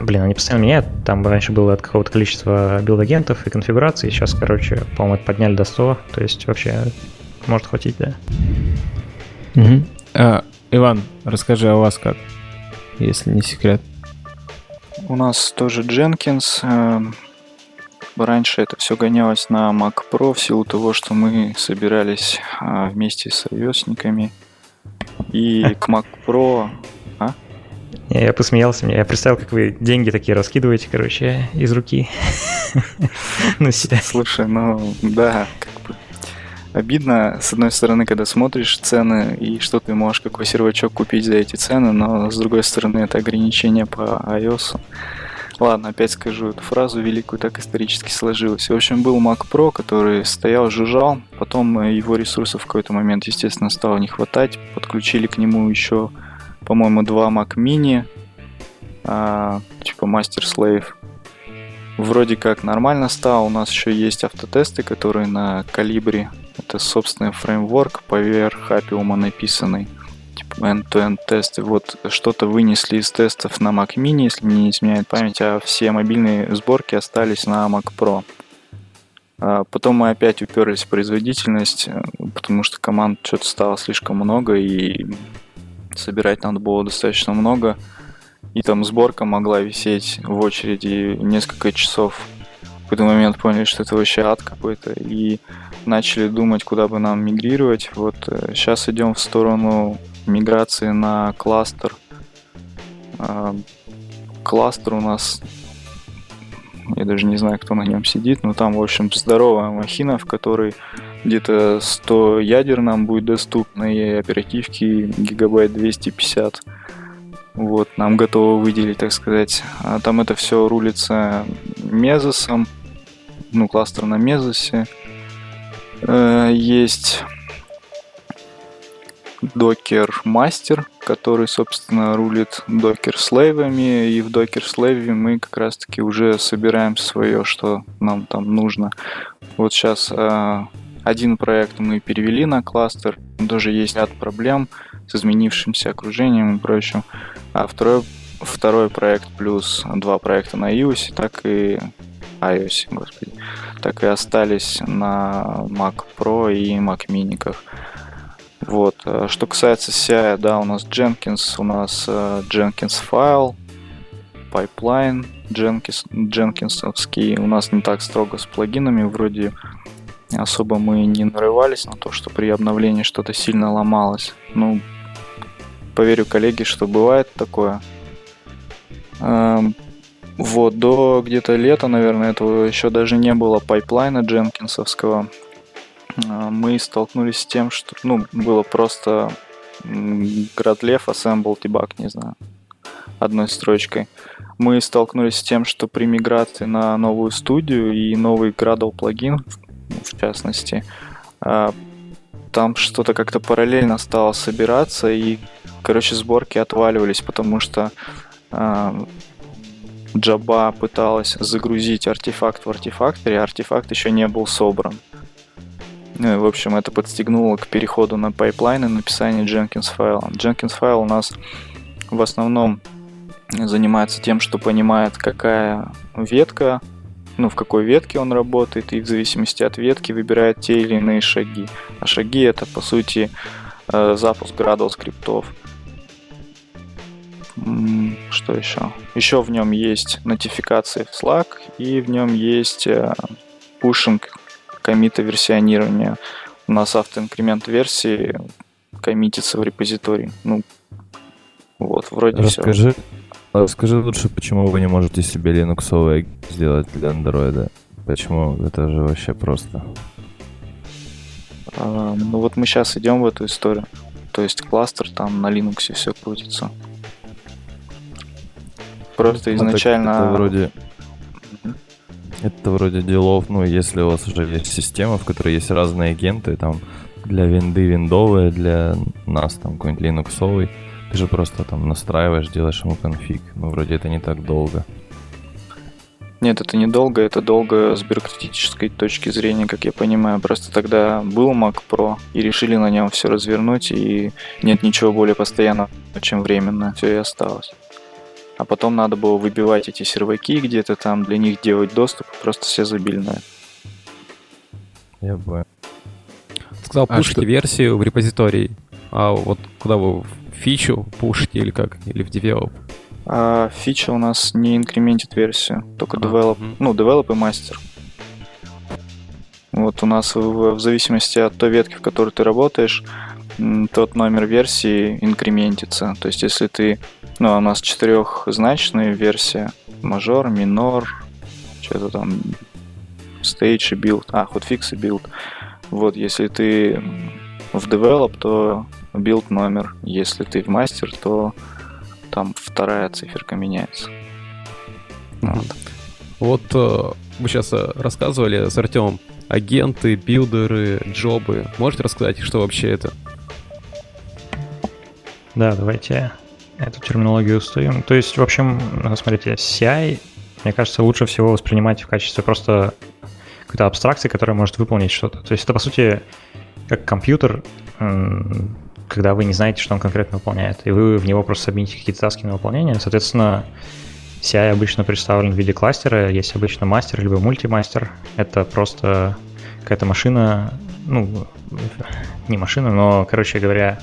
Блин, они постоянно меняют. Там раньше было от какого-то количества билд-агентов и конфигураций. Сейчас, короче, по-моему, подняли до 100. То есть вообще может хватить, да. Угу. А, Иван, расскажи о вас как, если не секрет. У нас тоже Jenkins. Эм, Раньше это все гонялось на Mac Pro в силу того, что мы собирались а, вместе с ios И к Mac Pro... А? Я, посмеялся, я представил, как вы деньги такие раскидываете, короче, из руки <laughs> на себя. Слушай, ну да, обидно, с одной стороны, когда смотришь цены и что ты можешь, какой сервачок купить за эти цены, но с другой стороны, это ограничение по iOS. Ладно, опять скажу эту фразу великую, так исторически сложилось. В общем, был Mac Pro, который стоял, жужжал, потом его ресурсов в какой-то момент, естественно, стало не хватать. Подключили к нему еще, по-моему, два Mac Mini, а, типа Master Slave. Вроде как нормально стало. У нас еще есть автотесты, которые на калибре. Это собственный фреймворк поверх Appium написанный end-to-end тесты. Вот что-то вынесли из тестов на Mac Mini, если не изменяет память, а все мобильные сборки остались на Mac Pro. А потом мы опять уперлись в производительность, потому что команд что-то стало слишком много, и собирать надо было достаточно много. И там сборка могла висеть в очереди несколько часов. Какой-то момент поняли, что это вообще ад какой-то, и начали думать, куда бы нам мигрировать. Вот сейчас э, идем в сторону миграции на кластер. А, кластер у нас, я даже не знаю, кто на нем сидит, но там, в общем, здоровая махина, в которой где-то 100 ядер нам будет доступно и оперативки гигабайт 250. Вот, нам готовы выделить, так сказать. А там это все рулится мезосом, ну, кластер на мезосе. Э, есть Docker Master, который, собственно, рулит Docker слейвами, и в Docker слейве мы как раз-таки уже собираем свое, что нам там нужно. Вот сейчас э, один проект мы перевели на кластер, тоже есть ряд проблем с изменившимся окружением и прочим, а второй, второй проект плюс два проекта на iOS, так и iOS, господи, так и остались на Mac Pro и Mac Mini. Вот. Что касается CI, да, у нас Jenkins, у нас Jenkins файл, pipeline Jenkins, Jenkinsовский. У нас не так строго с плагинами, вроде особо мы не нарывались на то, что при обновлении что-то сильно ломалось. Ну, поверю коллеге, что бывает такое. Эм, вот, до где-то лета, наверное, этого еще даже не было пайплайна дженкинсовского. Э, мы столкнулись с тем, что, ну, было просто Gradlew assemble debug, не знаю, одной строчкой. Мы столкнулись с тем, что при миграции на новую студию и новый Gradle плагин, в частности, а, там что-то как-то параллельно стало собираться, и, короче, сборки отваливались, потому что джоба пыталась загрузить артефакт в Artifactory, а артефакт еще не был собран. Ну и, в общем, это подстегнуло к переходу на пайплайн и написанию Jenkinsfile'а. Jenkinsfile у нас в основном занимается тем, что понимает, какая ветка ну, в какой ветке он работает, и в зависимости от ветки выбирает те или иные шаги. А шаги это, по сути, э, запуск Gradle скриптов. Что еще? Еще в нем есть нотификации в Slack, и в нем есть э, пушинг комита версионирования. У нас автоинкремент версии коммитится в репозитории. Ну, вот, вроде Расскажи, все. А скажи лучше, почему вы не можете себе линуксовые сделать для андроида? Почему? Это же вообще просто. А, ну вот мы сейчас идем в эту историю. То есть кластер там на Linux все крутится. Просто ну, изначально... Это вроде... Это вроде делов, ну, если у вас уже есть система, в которой есть разные агенты, там, для винды виндовые, для нас там какой-нибудь линуксовый, ты же просто там настраиваешь, делаешь ему конфиг. Ну, вроде это не так долго. Нет, это недолго, это долго с бюрократической точки зрения, как я понимаю. Просто тогда был Mac Pro и решили на нем все развернуть, и нет ничего более постоянного, чем временно. Все и осталось. А потом надо было выбивать эти серваки где-то там, для них делать доступ, просто все забили на это. Я понял. Сказал, а пушите что... версию в репозитории. А вот куда вы фичу пушите или как? Или в develop? А, фича у нас не инкрементит версию, только а, develop, угу. ну, develop и мастер. Вот у нас в, в зависимости от той ветки, в которой ты работаешь, тот номер версии инкрементится. То есть, если ты... Ну, у нас четырехзначная версия. Мажор, минор, что-то там... Stage и build. А, hotfix и build. Вот, если ты в develop, то build номер. Если ты в мастер, то там вторая циферка меняется. Вот, вот э, мы сейчас э, рассказывали с Артемом агенты, билдеры, джобы. Можете рассказать, что вообще это? Да, давайте эту терминологию устроим. То есть, в общем, смотрите, CI, мне кажется, лучше всего воспринимать в качестве просто какой-то абстракции, которая может выполнить что-то. То есть это, по сути, как компьютер, когда вы не знаете, что он конкретно выполняет, и вы в него просто сабмитите какие-то таски на выполнение. Соответственно, CI обычно представлен в виде кластера, есть обычно мастер либо мультимастер. Это просто какая-то машина, ну, <laughs> не машина, но, короче говоря,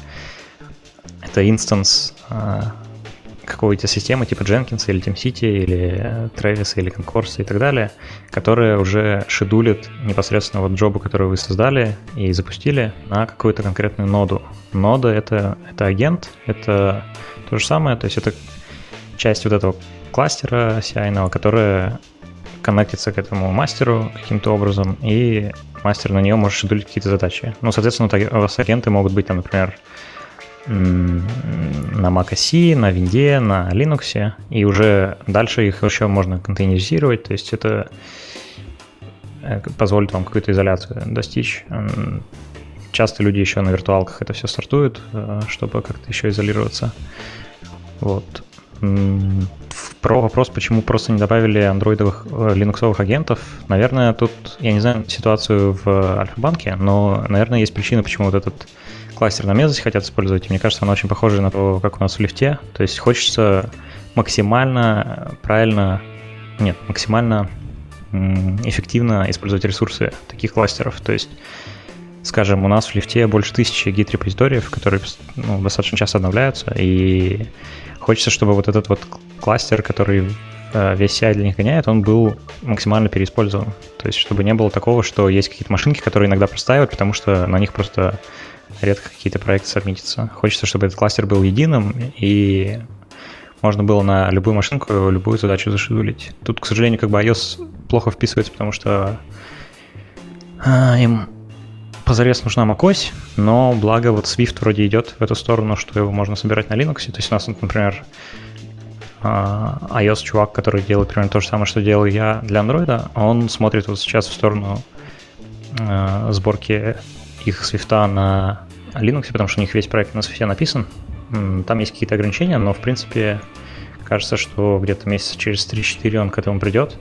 это инстанс а, какой-то системы типа Jenkins или TeamCity или Travis или Concourse и так далее, которая уже шедулит непосредственно вот джобу, которую вы создали и запустили на какую-то конкретную ноду. Нода это, это агент, это то же самое, то есть это часть вот этого кластера CI, которая коннектится к этому мастеру каким-то образом, и мастер на нее может шедулить какие-то задачи. Ну, соответственно, у вас агенты могут быть там, например, на Mac OS, на Винде, на Linux, и уже дальше их еще можно контейнеризировать, то есть это э, позволит вам какую-то изоляцию достичь. Часто люди еще на виртуалках это все стартуют, э, чтобы как-то еще изолироваться. Вот. Про вопрос, почему просто не добавили андроидовых, э, линуксовых агентов, наверное, тут, я не знаю ситуацию в Альфа-банке, но, наверное, есть причина, почему вот этот кластер на мерзость хотят использовать, и мне кажется, она очень похожа на то, как у нас в лифте. То есть хочется максимально правильно, нет, максимально эффективно использовать ресурсы таких кластеров. То есть, скажем, у нас в лифте больше тысячи гид-репозиториев, которые ну, достаточно часто обновляются, и хочется, чтобы вот этот вот кластер, который э, весь CI для них гоняет, он был максимально переиспользован. То есть, чтобы не было такого, что есть какие-то машинки, которые иногда простаивают, потому что на них просто редко какие-то проекты сабмитятся. Хочется, чтобы этот кластер был единым, и можно было на любую машинку любую задачу зашедулить. Тут, к сожалению, как бы iOS плохо вписывается, потому что а, им позарез нужна macOS, но благо вот Swift вроде идет в эту сторону, что его можно собирать на Linux. То есть у нас, например, а, iOS-чувак, который делает примерно то же самое, что делаю я для Android, он смотрит вот сейчас в сторону э, сборки их Swift на Linux, потому что у них весь проект на Swift написан. Там есть какие-то ограничения, но в принципе кажется, что где-то месяца через 3-4 он к этому придет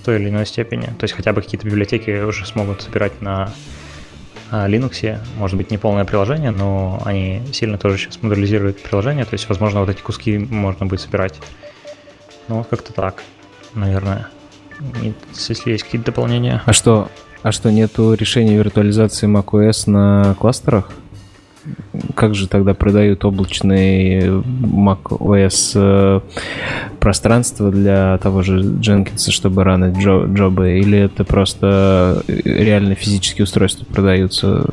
в той или иной степени. То есть хотя бы какие-то библиотеки уже смогут собирать на а, Linux. Может быть, не полное приложение, но они сильно тоже сейчас моделизируют приложение. То есть, возможно, вот эти куски можно будет собирать. Ну, вот как-то так, наверное. Если есть какие-то дополнения. А что, а что, нету решения виртуализации macOS на кластерах? Как же тогда продают облачные macOS э, пространство для того же Jenkins, чтобы ранить джо джобы? Или это просто реально физические устройства продаются?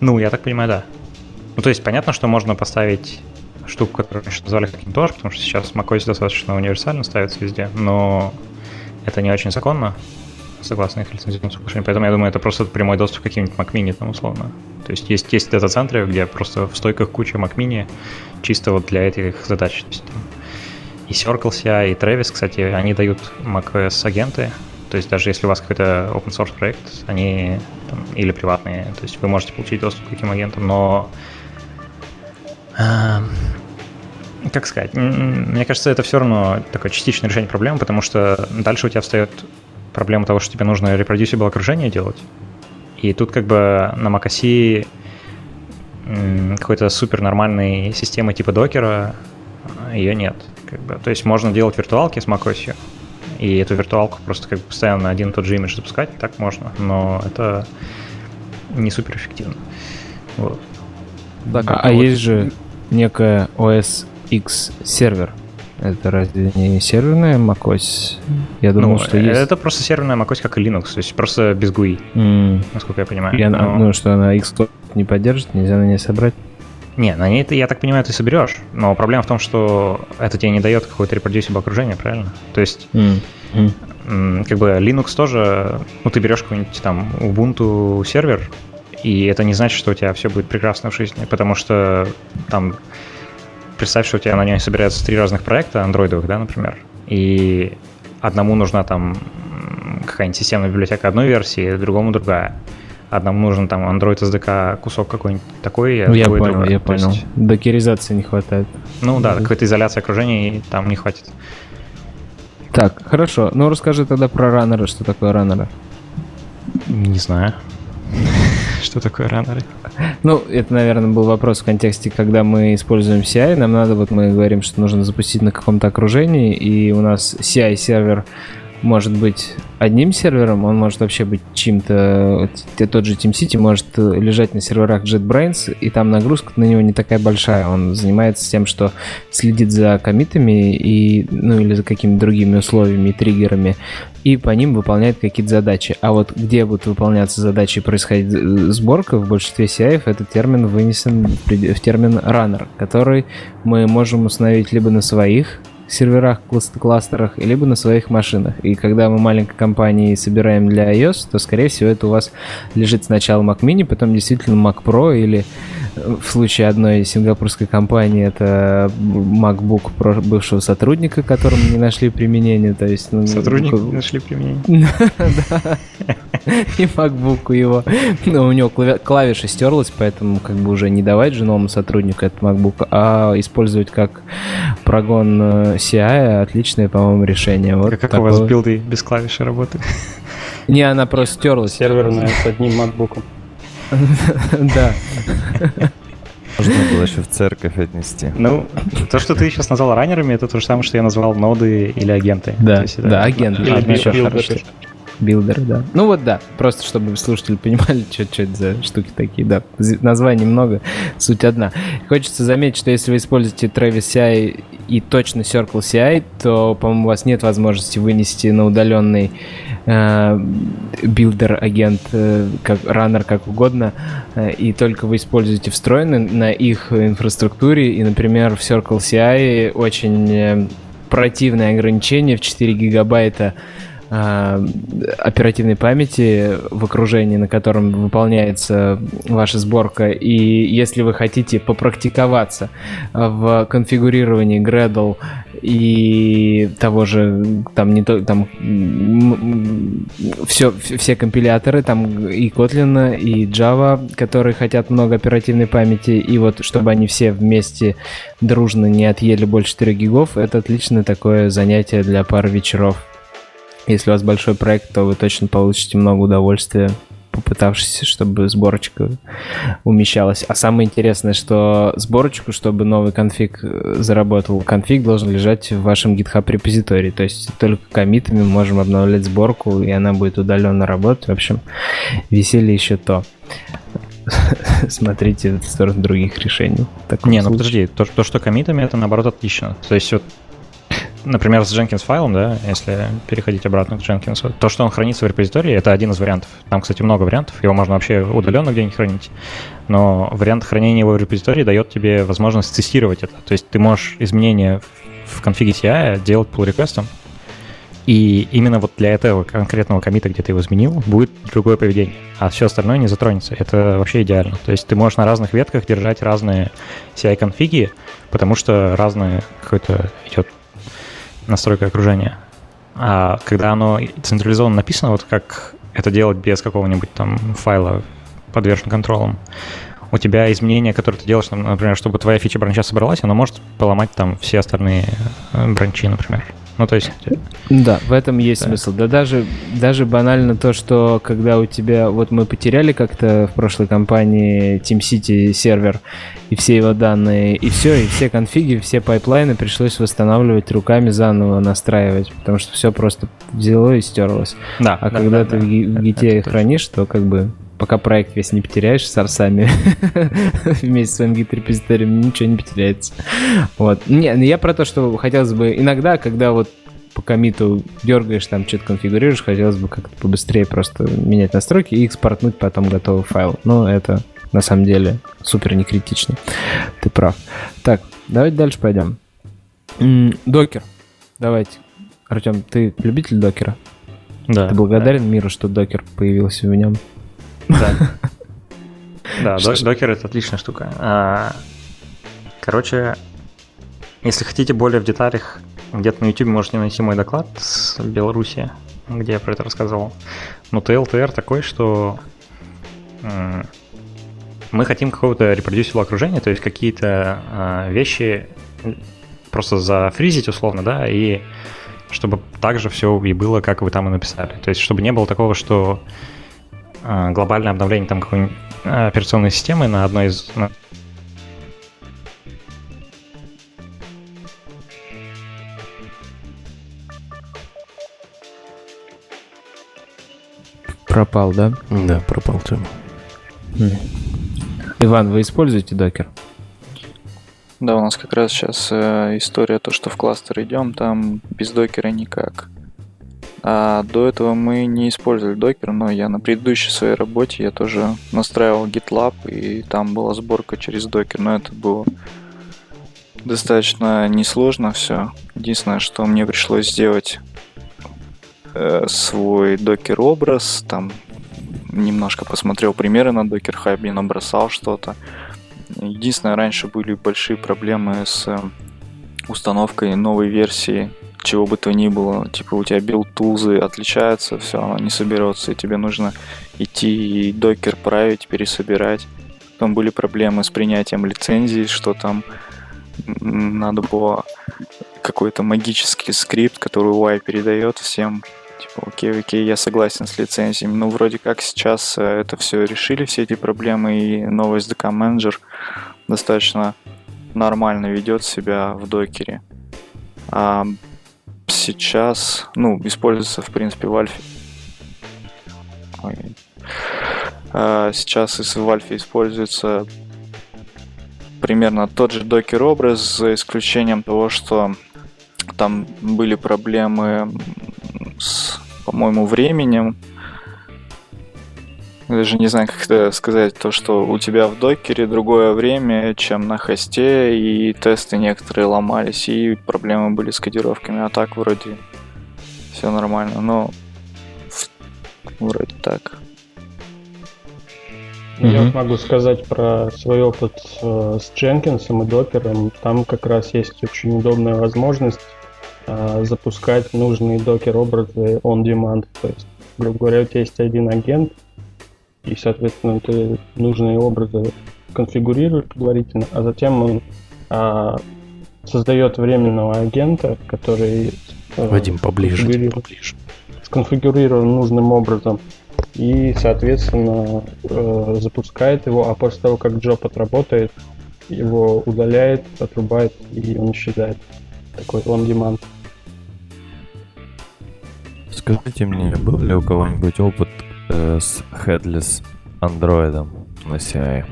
Ну, я так понимаю, да. Ну, то есть понятно, что можно поставить штуку, которую раньше каким-то потому что сейчас macOS достаточно универсально ставится везде, но это не очень законно согласно их лицензионному соглашению. Поэтому я думаю, это просто прямой доступ к каким-нибудь Mac Mini там условно. То есть есть, есть дата-центры, где просто в стойках куча Mac Mini чисто вот для этих задач. То есть, там, и Circle CI, и Travis, кстати, они дают macOS агенты. То есть даже если у вас какой-то open source проект, они там, или приватные, то есть вы можете получить доступ к таким агентам, но э, как сказать, мне кажется, это все равно такое частичное решение проблемы, потому что дальше у тебя встает проблема того, что тебе нужно reproducible окружение делать. И тут как бы на macOS какой-то супер нормальной системы типа докера ее нет. Как бы. То есть можно делать виртуалки с macOS, и эту виртуалку просто как бы постоянно на один и тот же имидж запускать, так можно, но это не супер эффективно. Вот. Так, а, а вот... есть же некая OS X сервер, это разве не серверная macOS? Я думал, ну, что есть. Это просто серверная macOS, как и Linux, то есть просто без GUI, mm. насколько я понимаю. Она, Но... Ну, что она Xcode не поддержит, нельзя на ней собрать? Не, на ней, ты, я так понимаю, ты соберешь. Но проблема в том, что это тебе не дает какое-то reproducible окружение, правильно? То есть, mm. Mm. как бы Linux тоже, ну, ты берешь какой-нибудь там Ubuntu сервер, и это не значит, что у тебя все будет прекрасно в жизни, потому что там представь, что у тебя на ней собираются три разных проекта андроидовых, да, например, и одному нужна там какая-нибудь системная библиотека одной версии, другому другая. Одному нужен там Android SDK кусок какой-нибудь такой, а ну, я понял, другой. я понял. Есть... Докеризации не хватает. Ну да, какой-то изоляции окружения там не хватит. Так, хорошо. Ну расскажи тогда про раннеры, что такое раннеры. Не знаю. <laughs> Что такое раннеры? Ну, это, наверное, был вопрос в контексте, когда мы используем CI, нам надо, вот мы говорим, что нужно запустить на каком-то окружении, и у нас CI-сервер может быть одним сервером, он может вообще быть чьим-то... Тот же TeamCity может лежать на серверах JetBrains, и там нагрузка на него не такая большая. Он занимается тем, что следит за комитами и, ну, или за какими-то другими условиями и триггерами, и по ним выполняет какие-то задачи. А вот где будут выполняться задачи и происходить сборка, в большинстве CI этот термин вынесен в термин runner, который мы можем установить либо на своих серверах, кластерах, либо на своих машинах. И когда мы маленькой компанией собираем для iOS, то, скорее всего, это у вас лежит сначала Mac Mini, потом действительно Mac Pro или в случае одной сингапурской компании это MacBook Pro бывшего сотрудника, которому не нашли применения. То есть, ну, Сотрудник ну, нашли применение. <laughs> Да. И MacBook его. Но у него клавиша стерлась, поэтому как бы уже не давать же новому сотруднику этот MacBook, а использовать как прогон э, CI отличное, по-моему, решение. Вот как такое. у вас билды без клавиши работают? Не, она просто стерлась. Серверная с одним MacBook. <laughs> Да. Можно было еще в церковь отнести. Ну, то, что ты сейчас назвал раннерами, это то же самое, что я назвал ноды или агенты. Да, да, агенты. Или Билдеры, да. Ну вот да, просто чтобы слушатели понимали, <laughs> что, что это за штуки такие, да. Названий много, суть одна. Хочется заметить, что если вы используете Travis CI и точно Circle CI, то, по-моему, у вас нет возможности вынести на удаленный э, билдер, агент, э, как раннер, как угодно, э, и только вы используете встроенный на их инфраструктуре, и, например, в Circle CI очень противное ограничение в 4 гигабайта оперативной памяти в окружении, на котором выполняется ваша сборка. И если вы хотите попрактиковаться в конфигурировании Gradle и того же, там не то, там все, все компиляторы, там и Kotlin, и Java, которые хотят много оперативной памяти, и вот чтобы они все вместе дружно не отъели больше 4 гигов, это отличное такое занятие для пары вечеров. Если у вас большой проект, то вы точно получите много удовольствия, попытавшись, чтобы сборочка умещалась. А самое интересное, что сборочку, чтобы новый конфиг э, заработал, конфиг должен лежать в вашем GitHub репозитории. То есть только комитами можем обновлять сборку, и она будет удаленно работать. В общем, веселье еще то <laughs> смотрите в сторону других решений. Не, ну подожди, то, то, что комитами, это наоборот отлично. То есть вот например, с Jenkins файлом, да, если переходить обратно к Jenkins, то, что он хранится в репозитории, это один из вариантов. Там, кстати, много вариантов, его можно вообще удаленно где-нибудь хранить, но вариант хранения его в репозитории дает тебе возможность тестировать это. То есть ты можешь изменения в конфиге CI делать pull реквестом и именно вот для этого конкретного комита, где ты его изменил, будет другое поведение, а все остальное не затронется. Это вообще идеально. То есть ты можешь на разных ветках держать разные CI-конфиги, потому что разное какое-то идет настройка окружения. А когда оно централизованно написано, вот как это делать без какого-нибудь там файла подвержен контролем, у тебя изменения, которые ты делаешь, например, чтобы твоя фича бранча собралась, оно может поломать там все остальные э, бранчи, например. Ну, то есть... Да, в этом есть да. смысл. Да даже, даже банально то, что когда у тебя... Вот мы потеряли как-то в прошлой компании TeamCity сервер и все его данные, и все, и все конфиги, все пайплайны пришлось восстанавливать руками заново, настраивать, потому что все просто взяло и стерлось. Да, а да, когда да, ты да, в гите хранишь, то как бы пока проект весь не потеряешь с сорсами <laughs> вместе с своим git-репозиторием, ничего не потеряется. Вот. Не, ну я про то, что хотелось бы иногда, когда вот по комиту дергаешь, там что-то конфигурируешь, хотелось бы как-то побыстрее просто менять настройки и экспортнуть потом готовый файл. Но это на самом деле супер не критично. Ты прав. Так, давайте дальше пойдем. Докер. Давайте. Артем, ты любитель докера? Да. Ты благодарен да. миру, что докер появился в нем? Да. <laughs> Да, докер это отличная штука. А, короче, если хотите более в деталях, где-то на YouTube можете найти мой доклад с Беларуси, где я про это рассказывал. Но TLTR такой, что мы хотим какого-то репродюсила окружения, то есть какие-то а, вещи просто зафризить условно, да, и чтобы также все и было, как вы там и написали. То есть, чтобы не было такого, что глобальное обновление там какой-нибудь а, операционной системы на одной из... На... Пропал, да? Да, пропал тема. Иван, вы используете докер? Да, у нас как раз сейчас э, история, то, что в кластер идем, там без докера никак. А до этого мы не использовали докер, но я на предыдущей своей работе я тоже настраивал GitLab, и там была сборка через докер, но это было достаточно несложно все. Единственное, что мне пришлось сделать э, свой Docker образ, там немножко посмотрел примеры на Docker Hub е, набросал что-то. Единственное, раньше были большие проблемы с установкой новой версии чего бы то ни было. Типа у тебя build тулзы отличаются, все, оно не соберется, и тебе нужно идти и Docker править, пересобирать. Потом были проблемы с принятием лицензий, что там надо было какой-то магический скрипт, который UI передает всем. Типа, окей, окей, я согласен с лицензиями. Ну, вроде как сейчас э, это все решили, все эти проблемы, и новый SDK менеджер достаточно нормально ведет себя в докере. А сейчас, ну, используется, в принципе, в альфе. А сейчас в альфе используется примерно тот же докер-образ, за исключением того, что там были проблемы с, по-моему, временем. Даже не знаю, как это сказать, то, что у тебя в докере другое время, чем на хосте, и тесты некоторые ломались, и проблемы были с кодировками, а так вроде все нормально, но вроде так. Я mm-hmm. могу сказать про свой опыт э, с Jenkins и докером. Там как раз есть очень удобная возможность э, запускать нужные докер-образы on demand. То есть, грубо говоря, у тебя есть один агент, и, соответственно, ты нужные образы конфигурируешь предварительно, а затем он э, создает временного агента, который э, Вадим, поближе, поближе. сконфигурирован нужным образом и, соответственно, э, запускает его, а после того, как джоб отработает, его удаляет, отрубает, и он исчезает. Такой on demand. Скажите мне, был ли у кого-нибудь опыт э, с headless андроидом на CI?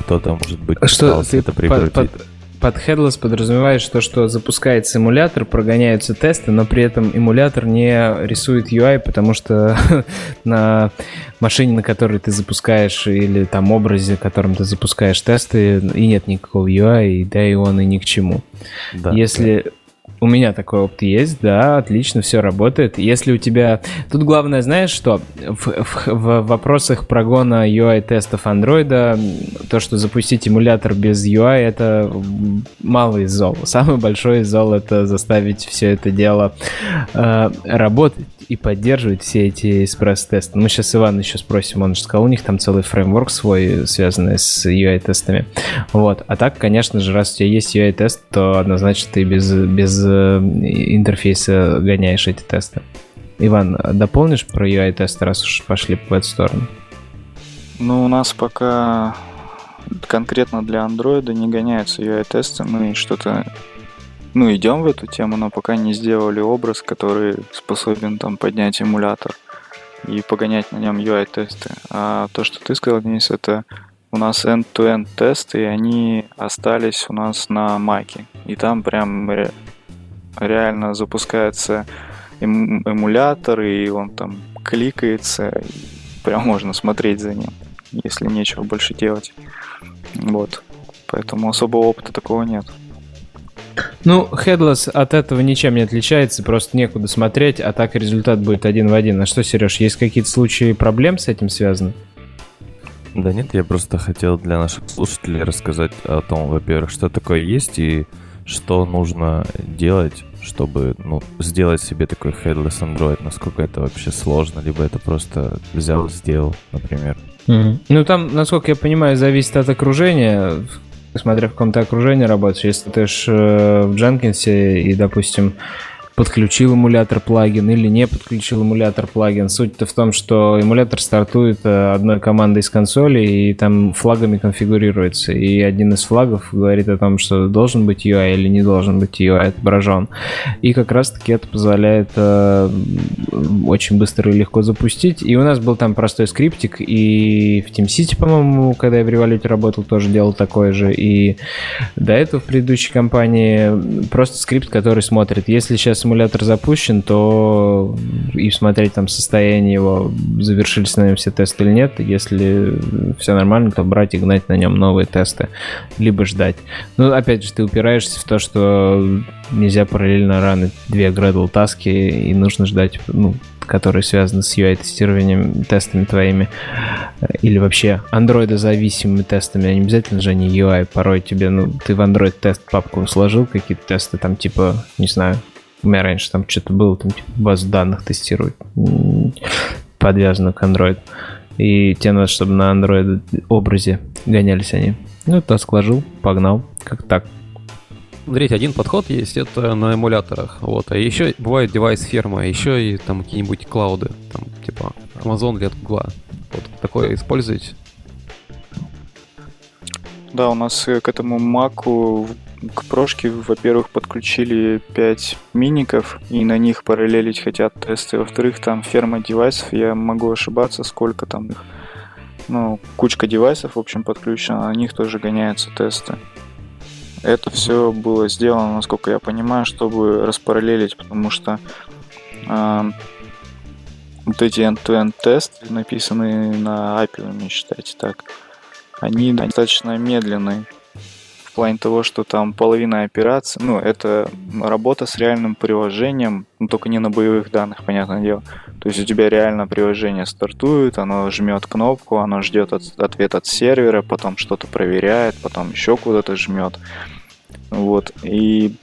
Кто-то, может быть, что ты это прикрутить? Под, под, под headless подразумеваешь то, что запускает симулятор, прогоняются тесты, но при этом эмулятор не рисует UI, потому что <laughs> на машине, на которой ты запускаешь, или там образе, которым ты запускаешь тесты, и нет никакого UI, и да и он и ни к чему. Да, Если да у меня такой опыт есть, да, отлично, все работает. Если у тебя... Тут главное, знаешь что? В, в, в вопросах прогона UI-тестов андроида, то, что запустить эмулятор без UI, это малый зол. <laughs> Самый большой зол — это заставить все это дело э, работать и поддерживать все эти экспресс-тесты. Мы сейчас Иван еще спросим, он же сказал, у них там целый фреймворк свой, связанный с UI-тестами. Вот. А так, конечно же, раз у тебя есть UI-тест, то однозначно ты без, без э, интерфейса гоняешь эти тесты. Иван, дополнишь про UI-тесты, раз уж пошли в эту сторону? Ну, у нас пока конкретно для андроида не гоняются UI-тесты. Мы что-то ну, идем в эту тему, но пока не сделали образ, который способен там поднять эмулятор и погонять на нем UI-тесты. А то, что ты сказал, Денис, это у нас end-to-end тесты, и они остались у нас на маке. И там прям ре- реально запускается эм- эмулятор, и он там кликается, и прям можно смотреть за ним, если нечего больше делать. Вот. Поэтому особого опыта такого нет. Ну, Headless от этого ничем не отличается, просто некуда смотреть, а так результат будет один в один. А что, Сереж, есть какие-то случаи проблем с этим связаны? Да нет, я просто хотел для наших слушателей рассказать о том, во-первых, что такое есть и что нужно делать, чтобы ну, сделать себе такой headless Android, насколько это вообще сложно, либо это просто взял, сделал, например. Mm-hmm. Ну там, насколько я понимаю, зависит от окружения смотря в каком-то окружении работаешь. Если ты ж э, в Дженкинсе и, допустим, подключил эмулятор плагин или не подключил эмулятор плагин. Суть-то в том, что эмулятор стартует э, одной командой из консоли и там флагами конфигурируется. И один из флагов говорит о том, что должен быть UI или не должен быть UI отображен. И как раз-таки это позволяет э, очень быстро и легко запустить. И у нас был там простой скриптик, и в TeamCity, по-моему, когда я в Revolut работал, тоже делал такое же. И до этого в предыдущей компании просто скрипт, который смотрит, если сейчас симулятор запущен, то и смотреть там состояние его, завершились на нем все тесты или нет. Если все нормально, то брать и гнать на нем новые тесты, либо ждать. Ну, опять же, ты упираешься в то, что нельзя параллельно ранить две Gradle таски, и нужно ждать, ну, которые связаны с UI-тестированием, тестами твоими, или вообще андроидозависимыми тестами, а не обязательно же они UI, порой тебе, ну, ты в Android тест папку сложил какие-то тесты, там, типа, не знаю, у меня раньше там что-то было, там типа базу данных тестируют, подвязанную к Android. И тебе надо, чтобы на Android образе гонялись они. Ну, таск ложил, погнал, как так. Смотрите, один подход есть, это на эмуляторах. Вот. А еще бывает девайс ферма, еще и там какие-нибудь клауды, там, типа Amazon или от Google. Вот такое используете? Да, у нас э, к этому маку к прошке, во-первых, подключили 5 миников, и на них параллелить хотят тесты. Во-вторых, там ферма девайсов, я могу ошибаться, сколько там их. Ну, кучка девайсов, в общем, подключена, на них тоже гоняются тесты. Это все было сделано, насколько я понимаю, чтобы распараллелить, потому что э, вот эти end-to-end тесты, написанные на API, считайте так, они достаточно медленные плане того, что там половина операций, ну, это работа с реальным приложением, ну, только не на боевых данных, понятное дело. То есть у тебя реально приложение стартует, оно жмет кнопку, оно ждет от, ответ от сервера, потом что-то проверяет, потом еще куда-то жмет. Вот, и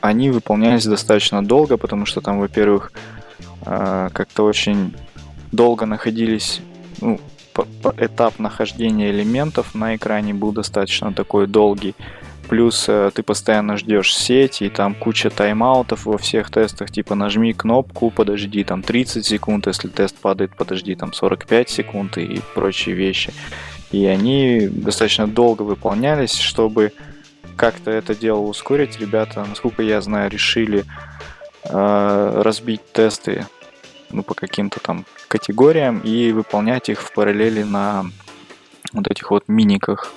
они выполнялись достаточно долго, потому что там, во-первых, а, как-то очень долго находились, ну, этап нахождения элементов на экране был достаточно такой долгий. Плюс э, ты постоянно ждешь сеть, и там куча тайм-аутов во всех тестах, типа нажми кнопку, подожди там 30 секунд, если тест падает, подожди там 45 секунд и прочие вещи. И они достаточно долго выполнялись, чтобы как-то это дело ускорить. Ребята, насколько я знаю, решили э, разбить тесты ну, по каким-то там категориям и выполнять их в параллели на вот этих вот миниках.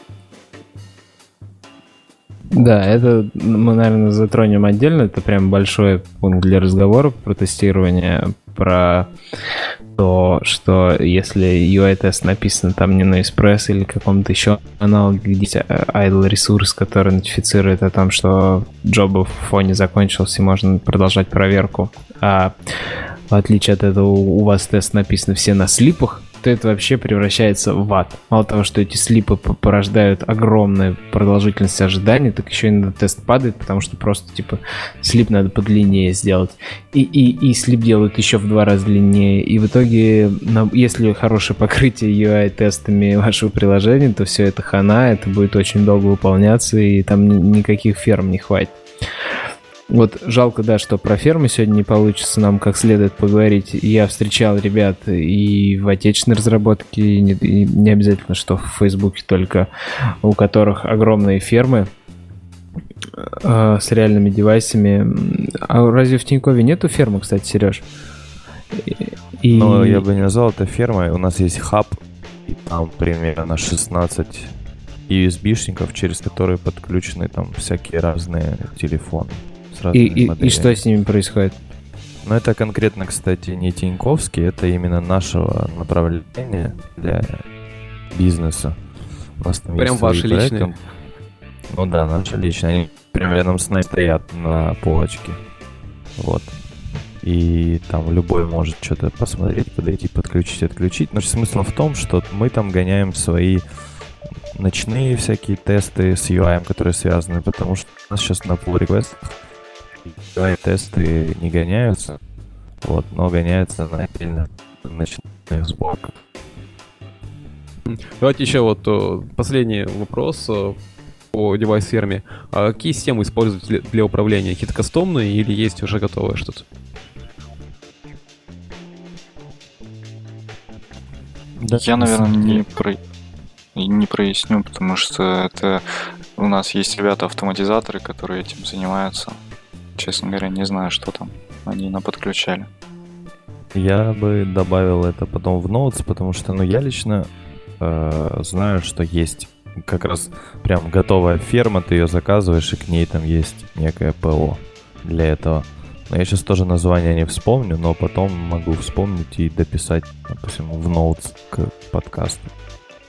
Да, это мы, наверное, затронем отдельно. Это прям большой пункт для разговора про тестирование, про то, что если UI-тест написан там не на Express или каком-то еще аналоге, где есть idle ресурс, который нотифицирует о том, что джоба в фоне закончился и можно продолжать проверку, а в отличие от этого у вас тест написан все на слипах, то это вообще превращается в ад. Мало того, что эти слипы порождают огромную продолжительность ожидания, так еще и тест падает, потому что просто, типа, слип надо подлиннее сделать. И, и, и слип делают еще в два раза длиннее. И в итоге, если хорошее покрытие UI-тестами вашего приложения, то все это хана, это будет очень долго выполняться, и там никаких ферм не хватит. Вот жалко, да, что про фермы сегодня не получится нам как следует поговорить. Я встречал ребят и в отечественной разработке, и не, и не обязательно, что в Фейсбуке только, у которых огромные фермы э, с реальными девайсами. А разве в Тинькове нету фермы, кстати, Сереж? И... Ну, я бы не назвал это фермой. У нас есть хаб, и там примерно 16 USB-шников, через которые подключены там всякие разные телефоны и, и, и что с ними происходит? Ну, это конкретно, кстати, не Тиньковский, это именно нашего направления для бизнеса. У нас там Прям ваши проекты. личные? Ну да, наши личные. Они прям рядом с нами стоят на полочке. Вот. И там любой может что-то посмотреть, подойти, подключить, отключить. Но смысл в том, что мы там гоняем свои ночные всякие тесты с UI, которые связаны, потому что у нас сейчас на pull request UI-тесты не гоняются, вот, но гоняются на отдельно начинных сборках. Давайте еще вот э, последний вопрос э, по девайс-ферме. А какие системы используете для управления? Какие-то кастомные или есть уже готовое что-то? Да, Я, наверное, не, про... не проясню, потому что это у нас есть ребята-автоматизаторы, которые этим занимаются. Честно говоря, не знаю, что там они наподключали. Я бы добавил это потом в Notes, потому что, ну, я лично э, знаю, что есть как раз прям готовая ферма, ты ее заказываешь, и к ней там есть некое ПО для этого. Но я сейчас тоже название не вспомню, но потом могу вспомнить и дописать, допустим, в Notes к подкасту.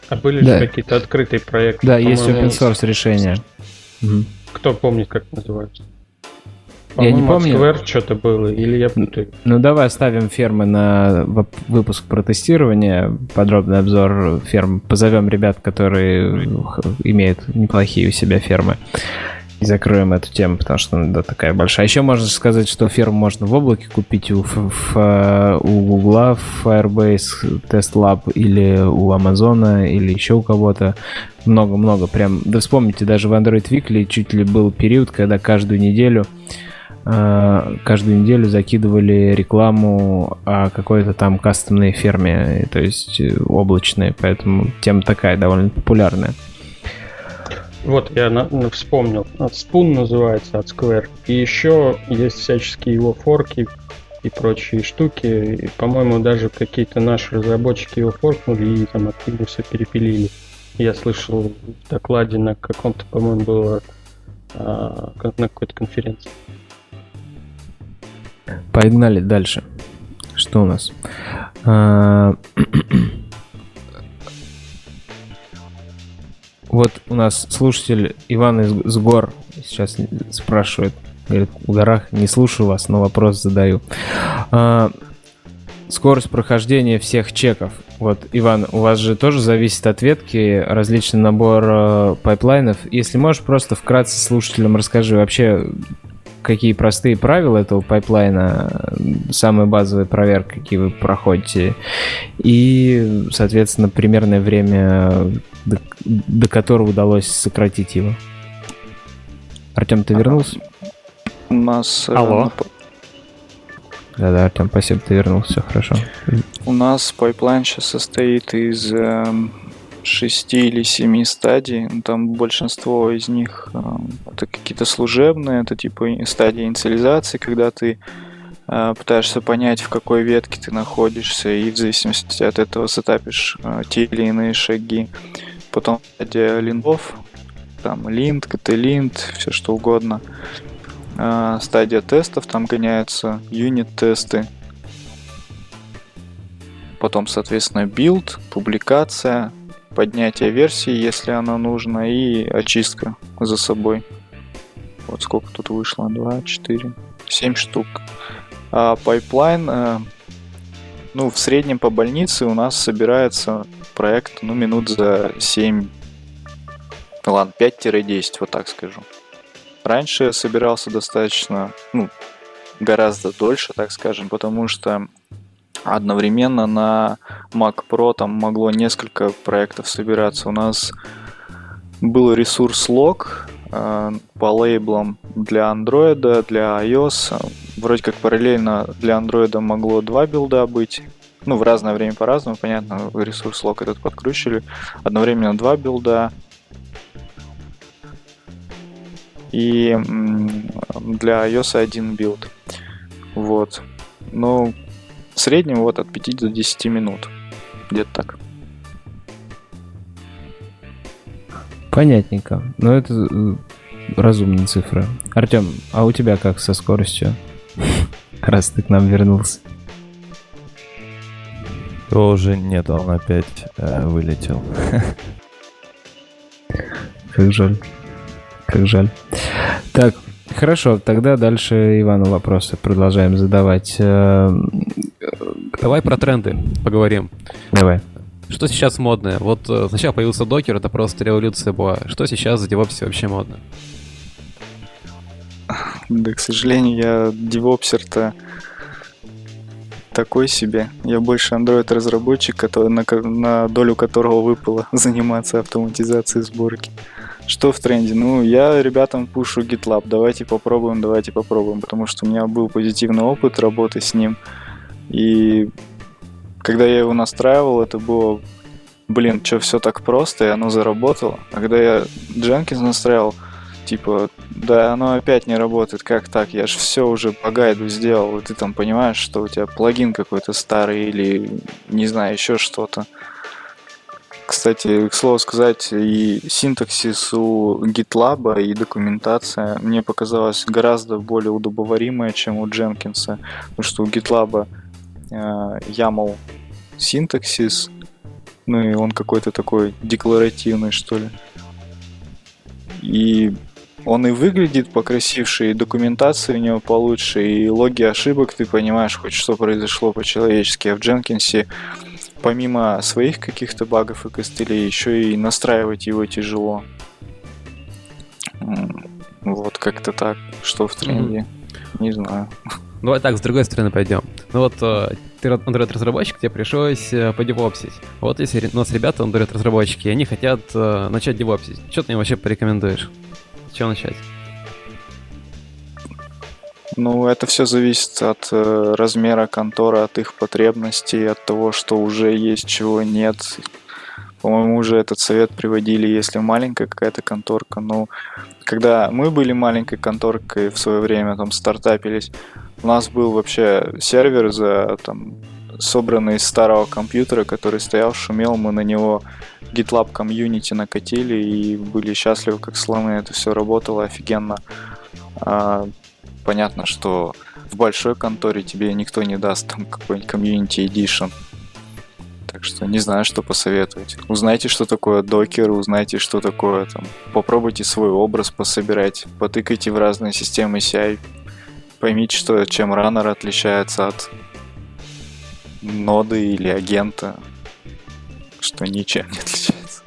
А были да. же какие-то открытые проекты? Да, есть open source решения. Кто помнит, как называется? Я не помню. Square что-то было, или я путаю? Ну, давай оставим фермы на выпуск про тестирование, подробный обзор ферм. Позовем ребят, которые имеют неплохие у себя фермы. И закроем эту тему, потому что она да, такая большая. Еще можно сказать, что ферму можно в облаке купить у, в, у Google, в Firebase, Test Lab или у Амазона, или еще у кого-то. Много-много. Прям, да вспомните, даже в Android Weekly чуть ли был период, когда каждую неделю каждую неделю закидывали рекламу о какой-то там кастомной ферме, то есть э, облачной, поэтому тема такая довольно популярная. Вот, я на, на, вспомнил. Spoon называется от Square. И еще есть всяческие его форки и прочие штуки. И, по-моему, даже какие-то наши разработчики его форкнули и там активно все перепилили. Я слышал в докладе на каком-то, по-моему, было а, на какой-то конференции. Погнали дальше. Что у нас? А, <clears throat> вот у нас слушатель Иван из гор сейчас спрашивает. Говорит, в горах не слушаю вас, но вопрос задаю. А, скорость прохождения всех чеков. Вот, Иван, у вас же тоже зависит от ветки различный набор э, пайплайнов. Если можешь, просто вкратце слушателям расскажи вообще, какие простые правила этого пайплайна, самые базовые проверки, какие вы проходите, и, соответственно, примерное время, до, до которого удалось сократить его. Артем, ты вернулся? У нас... Э, Алло. Да-да, Артем, спасибо, ты вернулся, все хорошо. У нас pipeline сейчас состоит из э, шести или семи стадий. Ну, там большинство из них э, это какие-то служебные, это типа стадии инициализации, когда ты э, пытаешься понять, в какой ветке ты находишься, и в зависимости от этого сетапишь э, те или иные шаги. Потом стадия линтов, там lint, ktlint, все что угодно. Э, стадия тестов, там гоняются юнит-тесты. Потом, соответственно, build, публикация, поднятие версии, если она нужна, и очистка за собой. Вот сколько тут вышло? 2, 4, 7 штук. А pipeline, э, ну, в среднем по больнице у нас собирается проект, ну, минут за 7, ладно, 5-10, вот так скажу. Раньше собирался достаточно, ну, гораздо дольше, так скажем, потому что одновременно на Mac Pro там могло несколько проектов собираться. У нас был ресурс log э, по лейблам для Android, для iOS. Вроде как параллельно для Android могло два билда быть. Ну, в разное время по-разному, понятно, resource lock этот подкручивали. Одновременно два билда. И для iOS один build. Вот. Ну, в среднем вот от 5 до 10 минут. Где-то так. Понятненько. Но это э, разумные цифры. Артем, а у тебя как со скоростью? <laughs> Раз ты к нам вернулся. Уже нет, он опять э, вылетел. Как жаль. Как жаль. Так, Хорошо, тогда дальше Ивану вопросы продолжаем задавать. Э, Давай про тренды поговорим. Давай. Что сейчас модное? Вот э, сначала появился докер, это просто революция была. Что сейчас за DevOps вообще модно? Да, к сожалению, я девопсер-то такой себе. Я больше Android-разработчик, который, на, на долю которого выпало <laughs> заниматься автоматизацией сборки. Что в тренде? Ну, я ребятам пушу GitLab. Давайте попробуем, давайте попробуем. Потому что у меня был позитивный опыт работы с ним. И когда я его настраивал, это было, блин, что все так просто, и оно заработало. А когда я Jenkins настраивал, типа, да, оно опять не работает, как так? Я же все уже по гайду сделал, и ты там понимаешь, что у тебя плагин какой-то старый или, не знаю, еще что-то. Кстати, к слову сказать, и синтаксис у GitLab и документация мне показалась гораздо более удобоваримая, чем у Дженкинса, потому что у GitLab э, YAML синтаксис, ну и он какой-то такой декларативный, что ли. И он и выглядит покрасивше, и документация у него получше, и логи ошибок ты понимаешь хоть что произошло по-человечески. А в Дженкинсе помимо своих каких-то багов и костылей, еще и настраивать его тяжело. Вот как-то так. Что в тренде? Mm-hmm. Не знаю. Ну, а так, с другой стороны пойдем. Ну вот, э, ты Android-разработчик, тебе пришлось э, подевопсить. Вот если у нас ребята Android-разработчики, они хотят э, начать девопсить, что ты им вообще порекомендуешь? С чего начать? Ну, это все зависит от э, размера конторы, от их потребностей, от того, что уже есть, чего нет. По-моему, уже этот совет приводили, если маленькая какая-то конторка. Ну, когда мы были маленькой конторкой в свое время, там, стартапились, у нас был вообще сервер за, там, собранный из старого компьютера, который стоял, шумел, мы на него GitLab комьюнити накатили и были счастливы, как слоны, это все работало офигенно. Понятно, что в большой конторе тебе никто не даст там какой-нибудь комьюнити edition. Так что не знаю, что посоветовать. Узнайте, что такое докер, узнайте, что такое там. Попробуйте свой образ пособирать, потыкайте в разные системы CI. Поймите, что чем раннер отличается от ноды или агента, что ничем не отличается.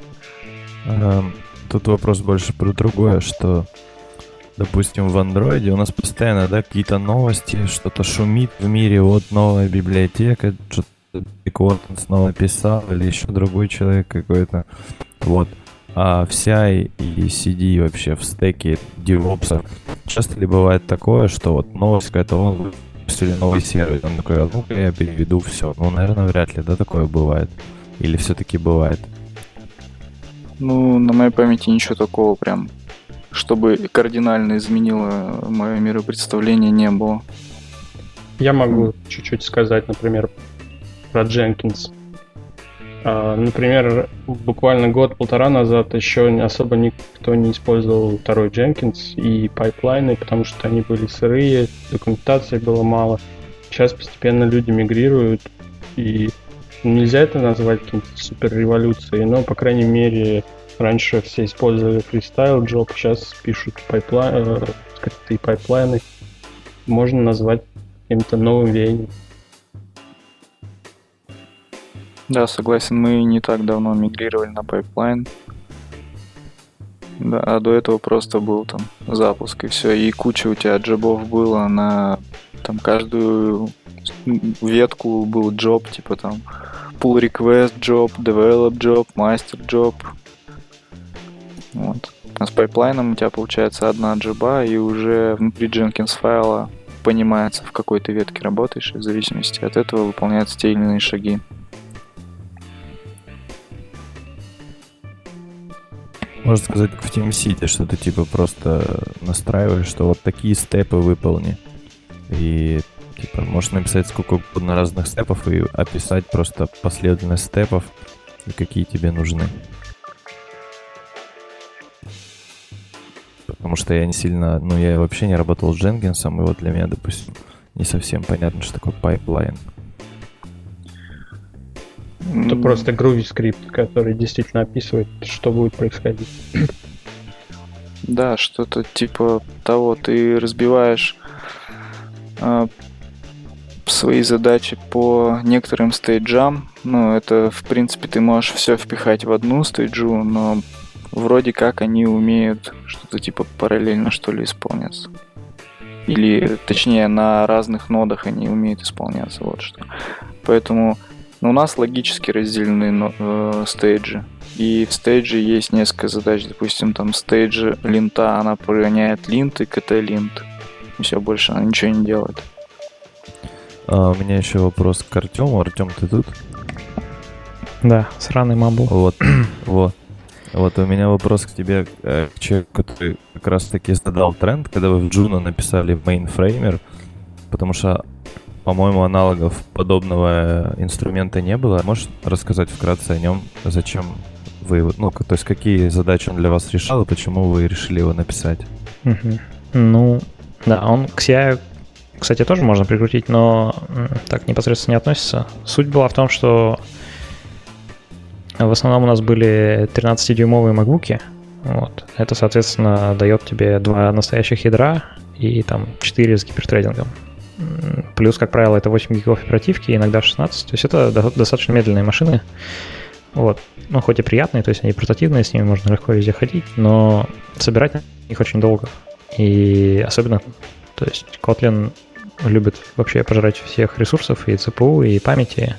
Эм, тут вопрос больше про другое, что допустим, в андроиде у нас постоянно, да, какие-то новости, что-то шумит в мире, вот новая библиотека, что-то Уортон снова писал, или еще другой человек какой-то. Вот. А вся и CD вообще в стеке DevOps. Часто ли бывает такое, что вот новость какая-то, он выпустили новый сервис, он такой, а ну-ка я переведу все. Ну, наверное, вряд ли, да, такое бывает? Или все-таки бывает? Ну, на моей памяти ничего такого прям, чтобы кардинально изменило мое миропредставление, не было. Я могу чуть-чуть сказать, например, про Jenkins. А, например, буквально год-полтора назад еще особо никто не использовал второй Jenkins и пайплайны, потому что они были сырые, документации было мало. Сейчас постепенно люди мигрируют, и нельзя это назвать каким-то супер революцией, но, по крайней мере, раньше все использовали freestyle job, сейчас пишут pipeline, э, скрипты пайплайны. Можно назвать каким-то новым веянием. Да, согласен, мы не так давно мигрировали на pipeline. Да, а до этого просто был там запуск и все. И куча у тебя джобов было на там каждую ветку был job, типа там pull request job, develop job, master job. Вот. А с пайплайном у тебя получается одна джоба, и уже внутри Jenkins файла понимается, в какой ты ветке работаешь, и в зависимости от этого выполняются те или иные шаги. Можно сказать, как в TeamCity, что ты типа просто настраиваешь, что вот такие степы выполни. И типа можешь написать сколько угодно разных степов и описать просто последовательность степов, и какие тебе нужны. Потому что я не сильно, ну я вообще не работал с Дженкинсом, и вот для меня, допустим, не совсем понятно, что такое pipeline. Это mm. просто Groovy скрипт, который действительно описывает, что будет происходить. Да, что-то типа того, ты разбиваешь э, свои задачи по некоторым стейджам. Ну, это, в принципе, ты можешь все впихать в одну стейджу, но вроде как они умеют что-то типа параллельно, что ли, исполняться. Или, точнее, на разных нодах они умеют исполняться, вот что. Поэтому но у нас логически разделены э, стейджи. И в стейдже есть несколько задач. Допустим, там стейджи линта, она прогоняет линт и кт-линт. И все, больше она ничего не делает. А, у меня еще вопрос к Артему. Артем, ты тут? Да, сраный мамбл. Вот, <clears throat> вот. Вот у меня вопрос к тебе, э, к человеку, который как раз таки задал тренд, когда вы в Juno написали mainframer, потому что по-моему, аналогов подобного инструмента не было. Можешь рассказать вкратце о нем, зачем вы, ну, то есть какие задачи он для вас решал и почему вы решили его написать? Угу. Ну, да, он к CI, кстати, тоже можно прикрутить, но так непосредственно не относится. Суть была в том, что в основном у нас были 13-дюймовые MacBook. Вот. Это, соответственно, дает тебе два настоящих ядра и там 4 с гипертрейдингом. Плюс, как правило, это 8 гигов оперативки, иногда 16. То есть это достаточно медленные машины. Вот. Ну, хоть и приятные, то есть они портативные, с ними можно легко везде ходить, но собирать их очень долго. И особенно, то есть Kotlin любит вообще пожрать всех ресурсов, и CPU, и памяти,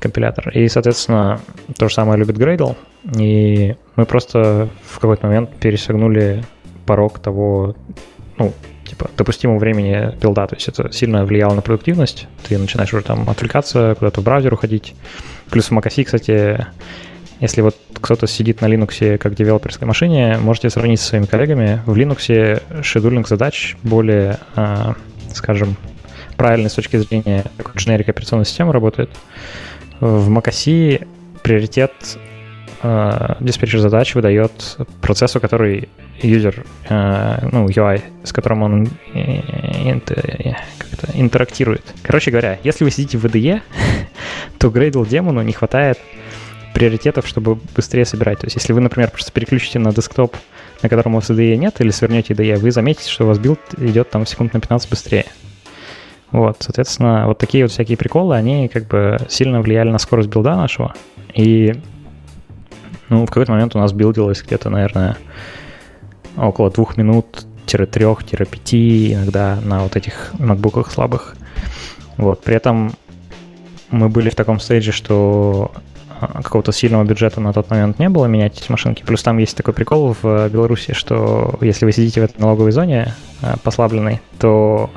компилятор. И, соответственно, то же самое любит Gradle. И мы просто в какой-то момент пересогнули порог того, ну, типа, допустимого времени билда, то есть это сильно влияло на продуктивность, ты начинаешь уже там отвлекаться, куда-то в браузер уходить. Плюс в macOS, кстати, Если вот кто-то сидит на Linux как девелоперской машине, можете сравнить со своими коллегами. В Linux шедулинг задач более, а, скажем, правильный с точки зрения какой дженерик операционной системы работает. В macOS приоритет э, диспетчер задач выдает процессу, который юзер, э, ну, UI, с которым он э, как-то интерактирует. Короче говоря, если вы сидите в IDE, <laughs> то Gradle демону не хватает приоритетов, чтобы быстрее собирать. То есть, если вы, например, просто переключите на десктоп, на котором у вас IDE нет, или свернете IDE, вы заметите, что у вас build идет там секунд на 15 быстрее. Вот, соответственно, вот такие вот всякие приколы, они как бы сильно влияли на скорость билда нашего. И, ну, в какой-то момент у нас билдилось где-то, наверное, около двух минут трех пяти иногда на вот этих макбуках слабых. Вот, при этом мы были в таком стейдже, что а, какого-то сильного бюджета на тот момент не было менять эти машинки. Плюс там есть такой прикол в Беларуси, что если вы сидите в этой налоговой зоне а, послабленной, то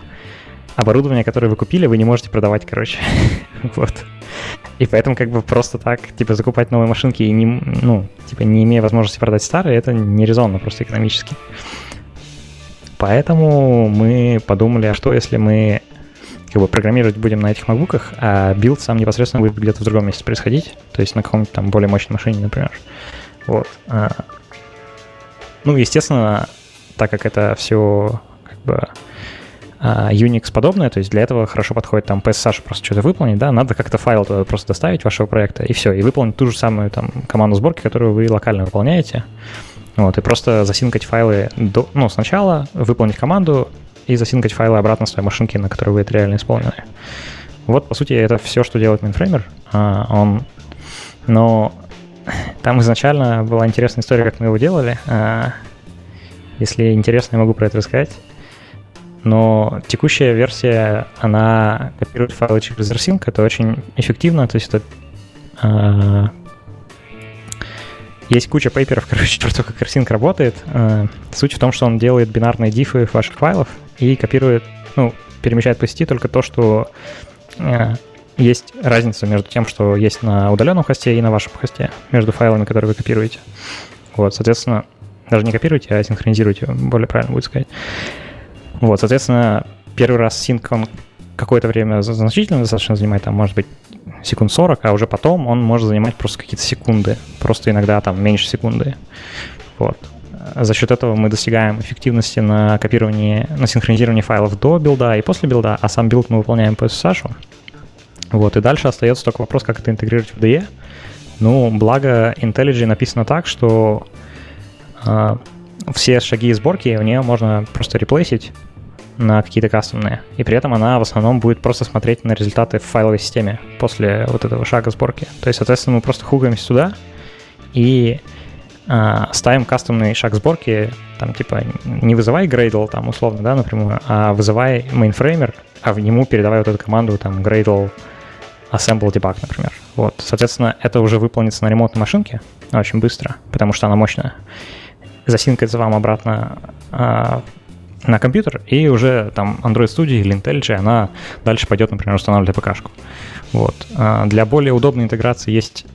оборудование, которое вы купили, вы не можете продавать, короче. <laughs> вот. И поэтому как бы просто так, типа, закупать новые машинки и не, ну, типа, не имея возможности продать старые, это нерезонно просто экономически. Поэтому мы подумали, а что если мы как бы программировать будем на этих макбуках, а build сам непосредственно будет где-то в другом месте происходить, то есть на каком-нибудь там более мощной машине, например. Вот. А, ну, естественно, так как это все как бы Unix подобное, то есть для этого хорошо подходит там PSSH просто что-то выполнить, да, надо как-то файл туда просто доставить вашего проекта, и все, и выполнить ту же самую там команду сборки, которую вы локально выполняете, вот, и просто засинкать файлы до, ну, сначала, выполнить команду и засинкать файлы обратно с своей машинки, на которой вы это реально исполнили. Вот, по сути, это все, что делает mainframer. А, он, но там изначально была интересная история, как мы его делали. А, если интересно, я могу про это рассказать но текущая версия, она копирует файлы через rsync, это очень эффективно, то есть это э, есть куча пейперов, <laughs> короче, про то, как rsync работает. Э, суть в том, что он делает бинарные дифы ваших файлов и копирует, ну, перемещает по сети только то, что э, есть разница между тем, что есть на удаленном хосте и на вашем хосте, между файлами, которые вы копируете. Вот, соответственно, даже не копируйте, а синхронизируйте, более правильно будет сказать. Вот, соответственно, первый раз sync, он какое-то время значительно достаточно занимает, там, может быть, секунд 40, а уже потом он может занимать просто какие-то секунды, просто иногда там меньше секунды. Вот. За счет этого мы достигаем эффективности на копировании, на синхронизировании файлов до билда и после билда, а сам build мы выполняем по SSH. Вот, и дальше остается только вопрос, как это интегрировать в IDE. Ну, благо IntelliJ написано так, что э, все шаги сборки в нее можно просто реплейсить на какие-то кастомные. И при этом она в основном будет просто смотреть на результаты в файловой системе после вот этого шага сборки. То есть, соответственно, мы просто хугаемся сюда и э, ставим кастомный шаг сборки, там типа не вызывай Gradle там условно, да, напрямую, а вызывай mainframer, а в нему передавай вот эту команду там Gradle assemble debug, например. Вот, соответственно, это уже выполнится на ремонтной машинке очень быстро, потому что она мощная. Засинкается вам обратно а, на компьютер, и уже там Android Studio или IntelliJ, она дальше пойдет, например, устанавливать АПК-шку. Вот. А для более удобной интеграции есть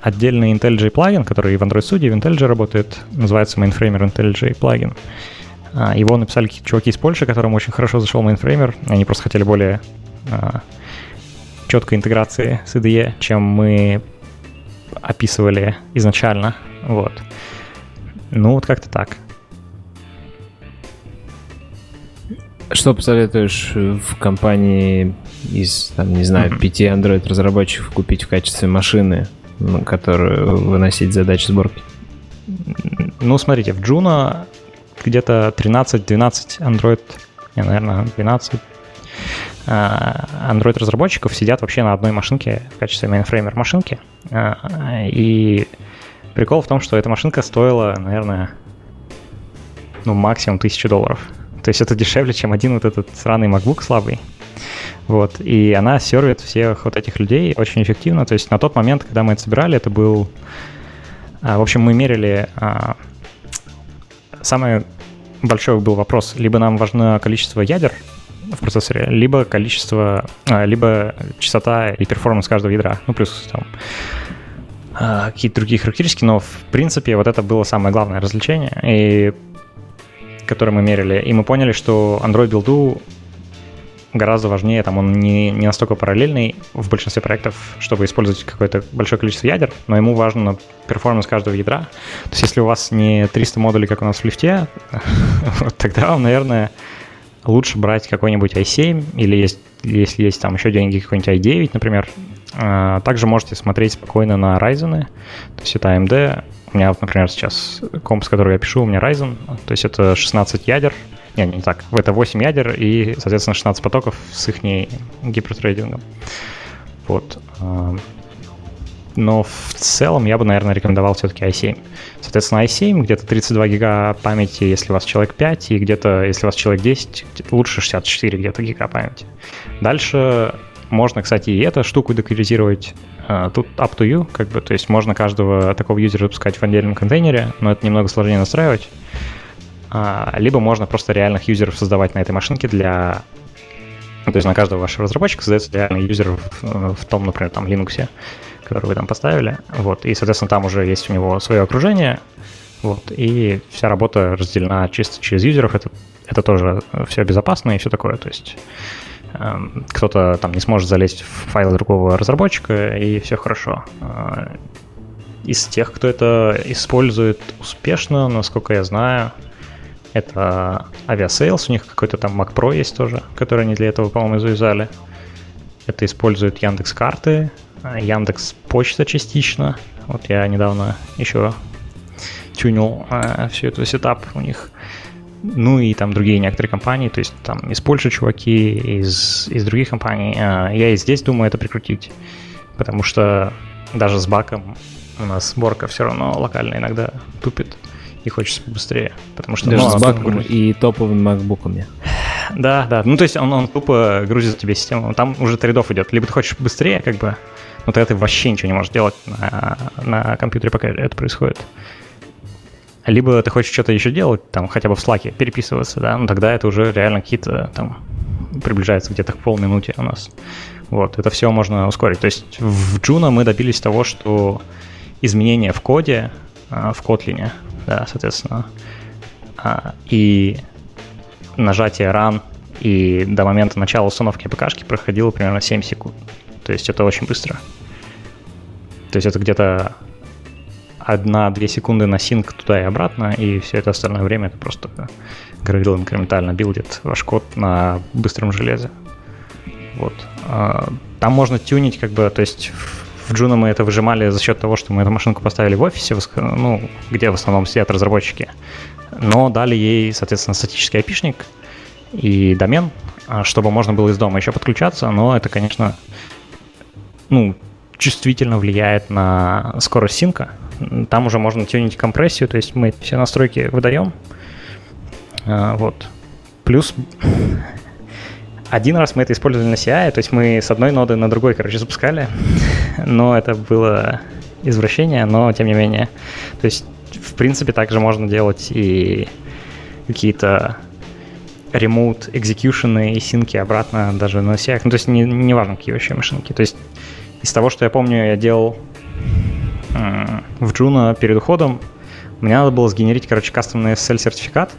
отдельный IntelliJ плагин, который в Android Studio в IntelliJ работает, называется Mainframer IntelliJ плагин. А, его написали какие-то чуваки из Польши, которым очень хорошо зашел Mainframer. Они просто хотели более а, четкой интеграции с IDE, чем мы описывали изначально. Вот. Ну, вот как-то так. Что посоветуешь э, в компании из, там, не знаю, пяти Android-разработчиков купить в качестве машины, которую выносить задачи сборки? Ну, смотрите, в Juno где-то 13-12 Android, не, наверное, 12 а, Android-разработчиков сидят вообще на одной машинке в качестве mainframer машинки. А, и прикол в том, что эта машинка стоила, наверное, ну, максимум 1000 долларов. То есть это дешевле, чем один вот этот сраный MacBook слабый. Вот, и она сервит всех вот этих людей очень эффективно. То есть на тот момент, когда мы это собирали, это был... А, в общем, мы мерили... А, самый большой был вопрос. Либо нам важно количество ядер в процессоре, либо количество... А, либо частота и перформанс каждого ядра. Ну, плюс там какие-то другие характеристики, но в принципе вот это было самое главное развлечение, и которое мы мерили. И мы поняли, что Android билду гораздо важнее, там он не, не настолько параллельный в большинстве проектов, чтобы использовать какое-то большое количество ядер, но ему важно перформанс каждого ядра. То есть если у вас не 300 модулей, как у нас в лифте, <laughs> тогда вам, наверное, лучше брать какой-нибудь i7 или есть, если есть там еще деньги, какой-нибудь i9, например. А, также можете смотреть спокойно на Ryzen, то есть это AMD. У меня, например, сейчас комп, с которого я пишу, у меня Ryzen, то есть это 16 ядер, не, не так, это 8 ядер и, соответственно, 16 потоков с их гипертрейдингом. Вот. А, но в целом я бы, наверное, рекомендовал все-таки i7. Соответственно, i7 где-то 32 гига памяти, если у вас человек 5, и где-то, если у вас человек 10, лучше 64 где-то гига памяти. Дальше можно, кстати, и эту штуку декаризировать. А, тут up to you, как бы, то есть можно каждого такого юзера запускать в отдельном контейнере, но это немного сложнее настраивать. А, либо можно просто реальных юзеров создавать на этой машинке для то есть на каждого вашего разработчика создается реальный юзер в, в том, например, там Linux который вы там поставили. Вот, и, соответственно, там уже есть у него свое окружение, вот, и вся работа разделена чисто через юзеров. Это, это тоже все безопасно и все такое. То есть кто-то там не сможет залезть в файл другого разработчика, и все хорошо. Э, из тех, кто это использует успешно, насколько я знаю, это Aviasales, у них какой-то там Mac Pro есть тоже, который они для этого, по-моему, завязали. Это используют Яндекс карты, а, Яндекс Почта частично. Вот я недавно еще тюнил а, всю эту сетап у них. Ну и там другие некоторые компании, то есть там из Польши чуваки, из, из других компаний. А, я и здесь думаю это прикрутить, потому что даже с баком у нас сборка все равно локально иногда тупит и хочется быстрее, потому что... Даже ну, с баком и топовыми макбуками. Да, да, ну то есть он, он тупо грузит тебе систему, там уже трейдов идет, либо ты хочешь быстрее, как бы, но тогда ты вообще ничего не можешь делать на, на компьютере, пока это происходит. Либо ты хочешь что-то еще делать, там, хотя бы в Slack переписываться, да, ну тогда это уже реально какие-то там приближается где-то к полминуте у нас. Вот, это все можно ускорить. То есть в Juno мы добились того, что изменения в коде, а, в Kotlin, да, соответственно, а, и нажатие Run и до момента начала установки АПКшки проходило примерно 7 секунд. То есть это очень быстро. То есть это где-то одна-две секунды на синк туда и обратно, и все это остальное время это просто Gradle инкрементально билдит ваш код на быстром железе. Вот. А, там можно тюнить, как бы, то есть в Juno мы это выжимали за счет того, что мы эту машинку поставили в офисе, ну, где в основном сидят разработчики, но дали ей, соответственно, статический опишник и домен, а, чтобы можно было из дома еще подключаться, но это, конечно, ну, чувствительно влияет на скорость синка. Там уже можно тюнить компрессию, то есть мы все настройки выдаем. А, вот. Плюс <laughs> один раз мы это использовали на CI, то есть мы с одной ноды на другой, короче, запускали, <laughs> но это было извращение, но тем не менее. То есть, в принципе, также можно делать и какие-то remote execution и синки обратно даже на CI. Ну, то есть, не, не важно, какие вообще машинки. То есть, из того, что я помню, я делал в Juno перед уходом, мне надо было сгенерить, короче, кастомный SSL-сертификат.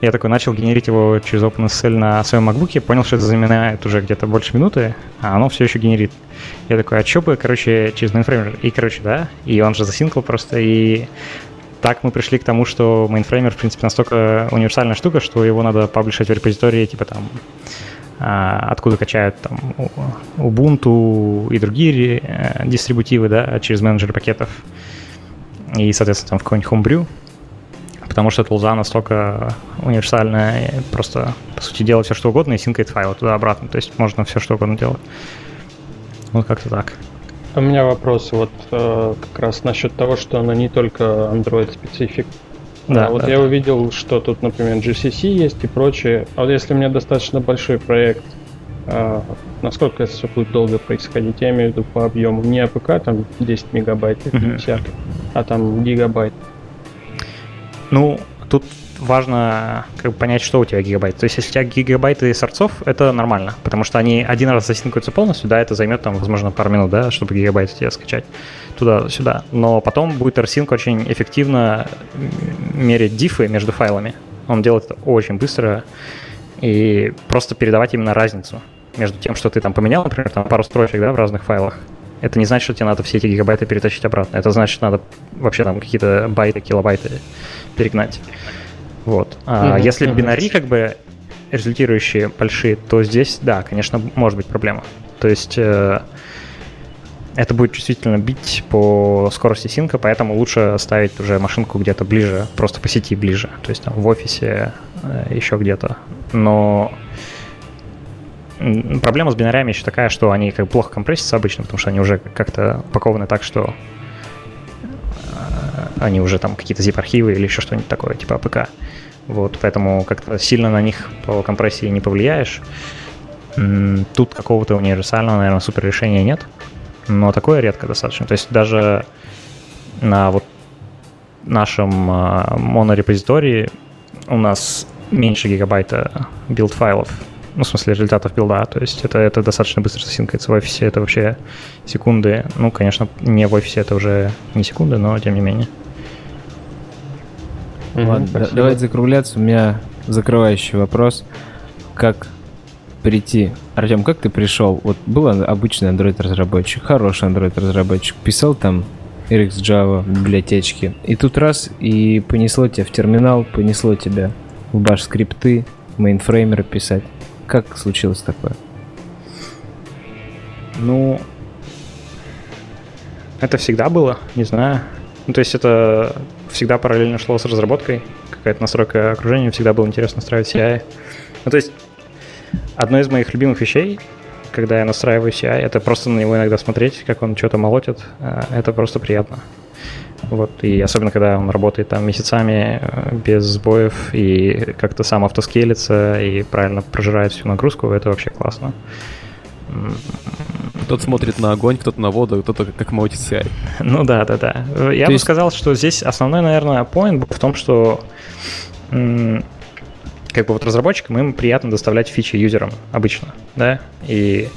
Я такой начал генерить его через OpenSSL на своем MacBook, понял, что это занимает уже где-то больше минуты, а оно все еще генерит. Я такой, а что бы, короче, через mainframer? И, короче, да, и он же засинкал просто, и так мы пришли к тому, что mainframer, в принципе, настолько универсальная штука, что его надо паблишить в репозитории, типа там откуда качают там Ubuntu и другие э, дистрибутивы, да, через менеджеры пакетов. И, соответственно, там в какой-нибудь Homebrew, потому что тулза настолько универсальная, просто, по сути, делать все, что угодно, и синкает файлы туда-обратно. То есть можно все, что угодно делать. Вот как-то так. У меня вопрос вот э, как раз насчет того, что она не только Android specific. Да, а вот да, я да. увидел, что тут, например, GCC есть и прочее. А вот если у меня достаточно большой проект, а, насколько это все будет долго происходить? Я имею в виду по объему. Не APK, там 10 мегабайт, 50, mm-hmm. а там гигабайт. Ну, тут важно как бы, понять, что у тебя гигабайт. То есть, если у тебя гигабайты сорцов, это нормально, потому что они один раз засинкаются полностью, да, это займет там, возможно, пару минут, да, чтобы гигабайт тебе скачать туда-сюда. Но потом будет rsync очень эффективно мерить дифы между файлами. Он делает это очень быстро и просто передавать именно разницу между тем, что ты там поменял, например, там пару строчек, да, в разных файлах, это не значит, что тебе надо все эти гигабайты перетащить обратно. Это значит, надо вообще там какие-то байты, килобайты перегнать. Вот. А mm-hmm. если mm-hmm. бинари как бы результирующие большие, то здесь, да, конечно, может быть проблема. То есть э, это будет чувствительно бить по скорости синка, поэтому лучше ставить уже машинку где-то ближе, просто по сети ближе, то есть там в офисе, э, еще где-то. Но проблема с бинарями еще такая, что они как бы плохо компрессятся обычно, потому что они уже как-то упакованы так, что э, они уже там какие-то zip-архивы или еще что-нибудь такое, типа APK. Вот, поэтому как-то сильно на них по компрессии не повлияешь. Тут какого-то универсального, наверное, супер решения нет, но такое редко достаточно. То есть даже на вот нашем э, монорепозитории у нас меньше гигабайта build файлов ну, в смысле, результатов билда. То есть это, это достаточно быстро синкается в офисе, это вообще секунды. Ну, конечно, не в офисе это уже не секунды, но тем не менее. Ладно, да, давайте закругляться. У меня закрывающий вопрос. Как прийти? Артем, как ты пришел? Вот был обычный Android-разработчик, хороший Android-разработчик, писал там RX Java библиотечки, и тут раз, и понесло тебя в терминал, понесло тебя в баш скрипты, мейнфреймеры писать. Как случилось такое? Ну, это всегда было, не знаю. Ну, то есть это всегда параллельно шло с разработкой. Какая-то настройка окружения, всегда было интересно настраивать CI. <laughs> Ну, то есть одно из моих любимых вещей, когда я настраиваю CI, это просто на него иногда смотреть, как он что-то молотит. А, это просто приятно. Вот, и особенно, когда он работает там месяцами э, без сбоев и как-то сам автоскелится и правильно прожирает всю нагрузку, это вообще классно. Кто-то смотрит на огонь, кто-то на воду, кто-то как молотит CI. <laughs> Ну да, да, да. Я То бы есть... сказал, что здесь основной, наверное, point был в том, что как бы вот разработчикам им приятно доставлять фичи юзерам обычно, да, и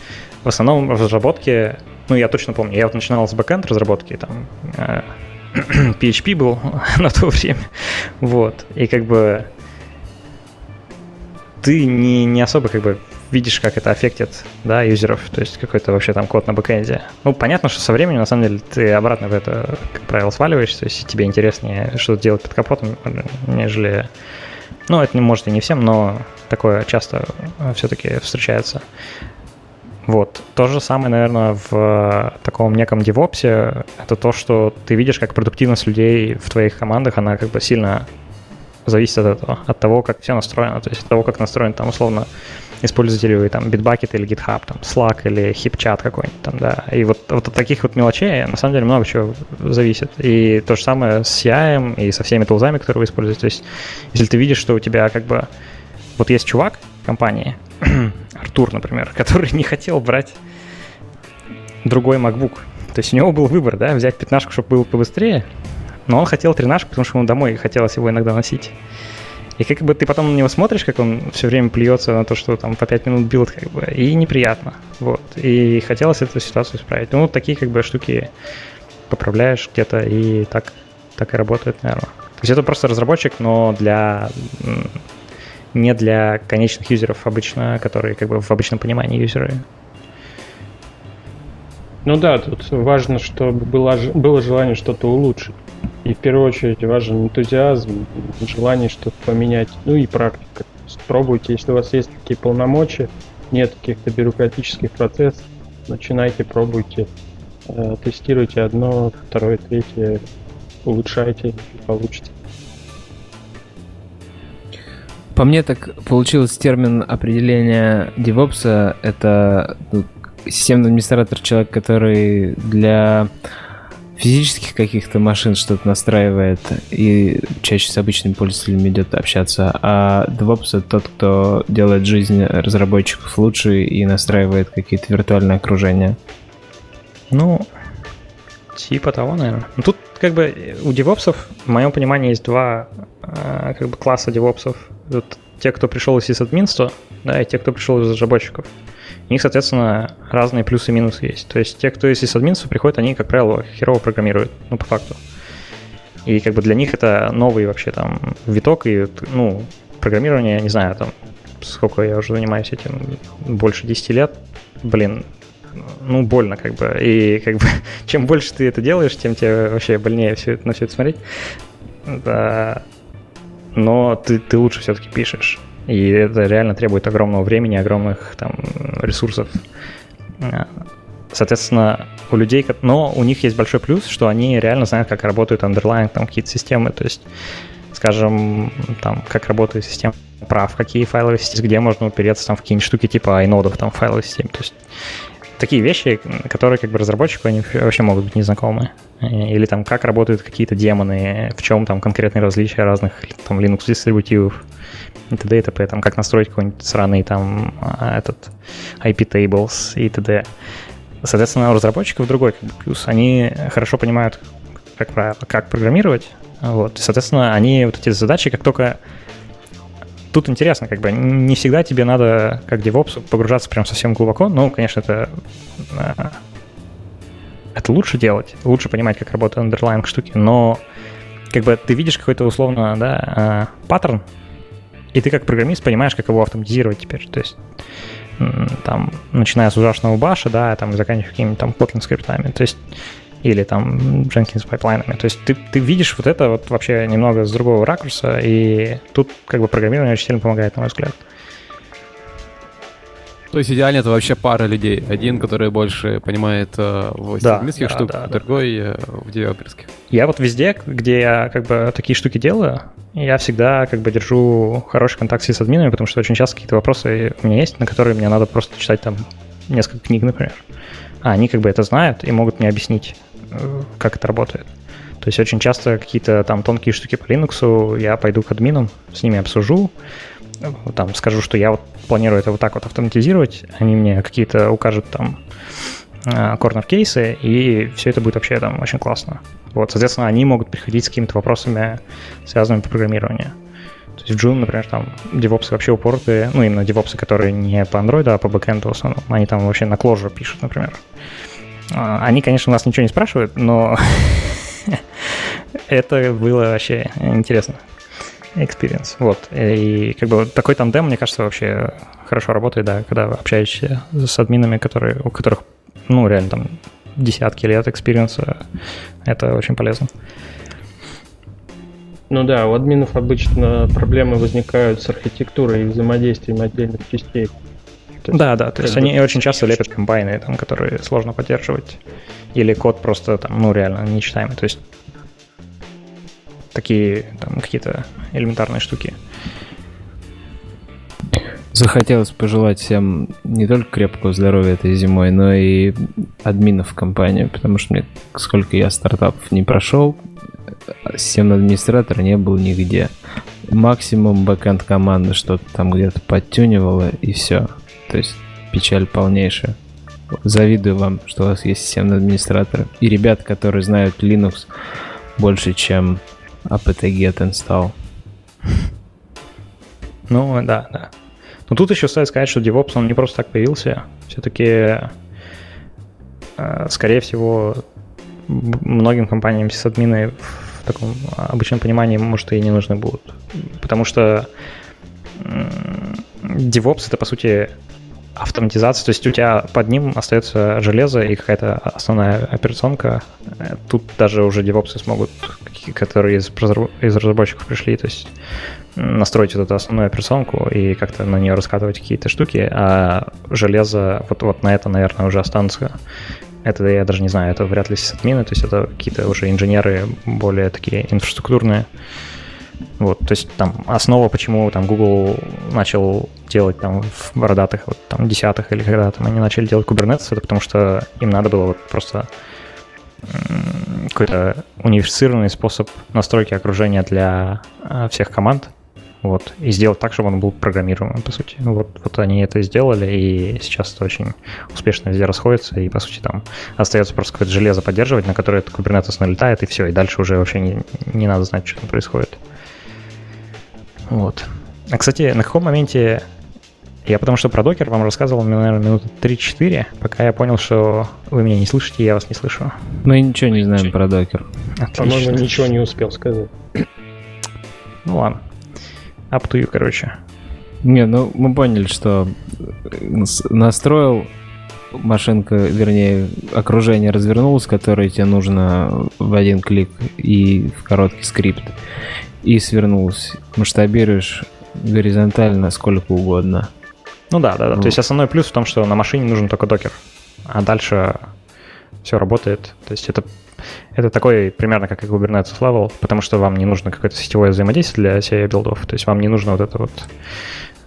в основном в разработке, ну я точно помню, я вот начинал с бэкэнд разработки, там э, <clears throat> PHP был <laughs> на то время. Вот. И как бы ты не, не особо как бы видишь, как это аффектит, да, юзеров, то есть какой-то вообще там код на бэкэнде. Ну, понятно, что со временем, на самом деле, ты обратно в это, как правило, сваливаешься, то есть тебе интереснее что-то делать под капотом, нежели... Ну, это не может и не всем, но такое часто все-таки встречается. Вот. То же самое, наверное, в э, таком неком девопсе, это то, что ты видишь, как продуктивность людей в твоих командах, она как бы сильно зависит от этого, от того, как все настроено, то есть от того, как настроен там условно вы там Bitbucket или GitHub, там Slack или HipChat какой-нибудь там, да. И вот, вот от таких вот мелочей на самом деле много чего зависит. И то же самое с CI и со всеми тулзами, которые вы используете. То есть если ты видишь, что у тебя как бы вот есть чувак компании, <clears throat> Артур, например, <laughs> который не хотел брать другой MacBook. То есть у него был выбор, да, взять пятнашку, чтобы было побыстрее, но он хотел тринашку, потому что ему домой хотелось его иногда носить. И как бы ты потом на него смотришь, как он все время плюется на то, что там по 5 минут build, как бы, и неприятно. Вот. И хотелось эту ситуацию исправить. Ну, вот такие как бы штуки поправляешь где-то, и так, так и работает, наверное. То есть это просто разработчик, но для не для конечных юзеров обычно, которые как бы в обычном понимании юзеры. Ну да, тут важно, чтобы было, было желание что-то улучшить. И в первую очередь важен энтузиазм, желание что-то поменять, ну и практика. Пробуйте, если у вас есть такие полномочия, нет каких-то бюрократических процессов, начинайте, пробуйте, э, тестируйте одно, второе, третье, улучшайте и По мне так получилось термин определения DevOps. Это ну, системный администратор, человек, который для физических каких-то машин что-то настраивает и чаще с обычными пользователями идет общаться, а DevOps это тот, кто делает жизнь разработчиков лучше и настраивает какие-то виртуальные окружения. Ну, Типа того, наверное. Ну, тут как бы у девопсов, в моем понимании, есть два э, как бы класса девопсов. Вот те, кто пришел из сисадминства, да, и те, кто пришел из разработчиков. У них, соответственно, разные плюсы и минусы есть. То есть те, кто из сисадминства приходят, они, как правило, херово программируют, ну, по факту. И как бы для них это новый вообще там виток, и, ну, программирование, я не знаю, там, сколько я уже занимаюсь этим, больше 10 лет, блин, ну, больно как бы. И как бы <laughs> чем больше ты это делаешь, тем тебе вообще больнее все, на все это смотреть. Да. Но ты, ты лучше все-таки пишешь. И это реально требует огромного времени, огромных там ресурсов. Соответственно, у людей, но у них есть большой плюс, что они реально знают, как работают underlying там какие-то системы. То есть, скажем, там, как работает система прав, какие файловые системы, где можно упереться там в какие-нибудь штуки типа инодов там файловой системы. То есть такие вещи, которые как бы разработчику они вообще могут быть незнакомы. Или там как работают какие-то демоны, в чем там конкретные различия разных там Linux дистрибутивов и т.д. и т.п. Там как настроить какой-нибудь сраный там а, этот IP tables и т.д. Соответственно, у разработчиков другой как бы, плюс. Они хорошо понимают, как правило, как программировать. Вот. И, соответственно, они вот эти задачи, как только тут интересно, как бы не всегда тебе надо, как DevOps, погружаться прям совсем глубоко. Ну, конечно, это, а, это лучше делать, лучше понимать, как работают underlying штуки, но как бы ты видишь какой-то условно, да, а, паттерн, и ты как программист понимаешь, как его автоматизировать теперь. То есть там, начиная с ужасного баша, да, там, заканчивая какими-то там Kotlin скриптами. То есть или там Jenkins пайплайнами. То есть ты, ты видишь вот это вот вообще немного с другого ракурса, и тут как бы программирование очень сильно помогает, на мой взгляд. То есть идеально это вообще пара людей. Один, который больше понимает э, в да, да, штук, да, другой да. Э, в девелоперских. Я вот везде, где я как бы такие штуки делаю, я всегда как бы держу хороший контакт с админами, потому что очень часто какие-то вопросы у меня есть, на которые мне надо просто читать там несколько книг, например. А они как бы это знают и могут мне объяснить, как это работает. То есть очень часто какие-то там тонкие штуки по Linux я пойду к админам, с ними обсужу, там скажу, что я вот планирую это вот так вот автоматизировать, они мне какие-то укажут там корнер-кейсы, и все это будет вообще там очень классно. Вот, соответственно, они могут приходить с какими-то вопросами, связанными с программированием. То есть в June, например, там девопсы вообще упорты, ну, именно девопсы, которые не по Android, а по бэкэнду в основном, они там вообще на Clojure пишут, например. А, они, конечно, у нас ничего не спрашивают, но <laughs> это было вообще интересно. Experience. Вот. И как бы такой тандем, мне кажется, вообще хорошо работает, да, когда общаешься с админами, которые, у которых, ну, реально там десятки лет экспириенса. Это очень полезно. Ну да, у админов обычно проблемы возникают с архитектурой и взаимодействием отдельных частей. Есть, да, да, то есть они очень часто лепят комбайны, там, которые сложно поддерживать. Или код просто там, ну, реально нечитаемый. То есть такие там какие-то элементарные штуки. Захотелось пожелать всем не только крепкого здоровья этой зимой, но и админов в компании, потому что мне, сколько я стартапов не прошел, системный администратор не был нигде. Максимум бэкэнд команды что-то там где-то подтюнивала и все. То есть печаль полнейшая. Завидую вам, что у вас есть системный администратор. И ребят, которые знают Linux больше, чем apt-get install. <laughs> Ну, да, да. Но тут еще стоит сказать, что DevOps, он не просто так появился. Все-таки, э, скорее всего, многим компаниям сисадмины в таком обычном понимании, может, и не нужны будут. Потому что DevOps — это, по сути, автоматизация, то есть у тебя под ним остается железо и какая-то основная операционка. Тут даже уже девопсы смогут, которые из, из разработчиков пришли, то есть настроить вот эту основную операционку и как-то на нее раскатывать какие-то штуки, а железо вот, вот на это, наверное, уже останутся. Это я даже не знаю, это вряд ли сисадмины, то есть это какие-то уже инженеры более такие инфраструктурные. Вот, то есть там основа, почему там Google начал делать там в бородатых вот там десятых или когда там они начали делать Kubernetes, это потому что им надо было вот просто какой-то унифицированный способ настройки окружения для э, всех команд. вот, и сделать так, чтобы он был программируемым, по сути. Вот, вот они это сделали, и сейчас это очень успешно везде расходится, и, по сути, там остается просто какое-то железо поддерживать, на которое этот Kubernetes налетает, и все, и дальше уже вообще не, не надо знать, что там происходит. Вот. А, кстати, на каком моменте я потому что про докер вам рассказывал, наверное, минуты 3-4, пока я понял, что вы меня не слышите, я вас не слышу. Мы ничего не знаем про докер. По-моему, ничего не успел сказать. Ну ладно. Up to you, короче. Не, ну мы поняли, что настроил машинка, вернее, окружение развернулось, которое тебе нужно в один клик и в короткий скрипт. И свернулось. Масштабируешь горизонтально сколько угодно. Ну да, да, да. То есть основной плюс в том, что на машине нужен только докер, а дальше все работает. То есть это, это такой примерно как и Kubernetes Level, потому что вам не нужно какое-то сетевое взаимодействие для CI билдов. То есть вам не нужно вот это вот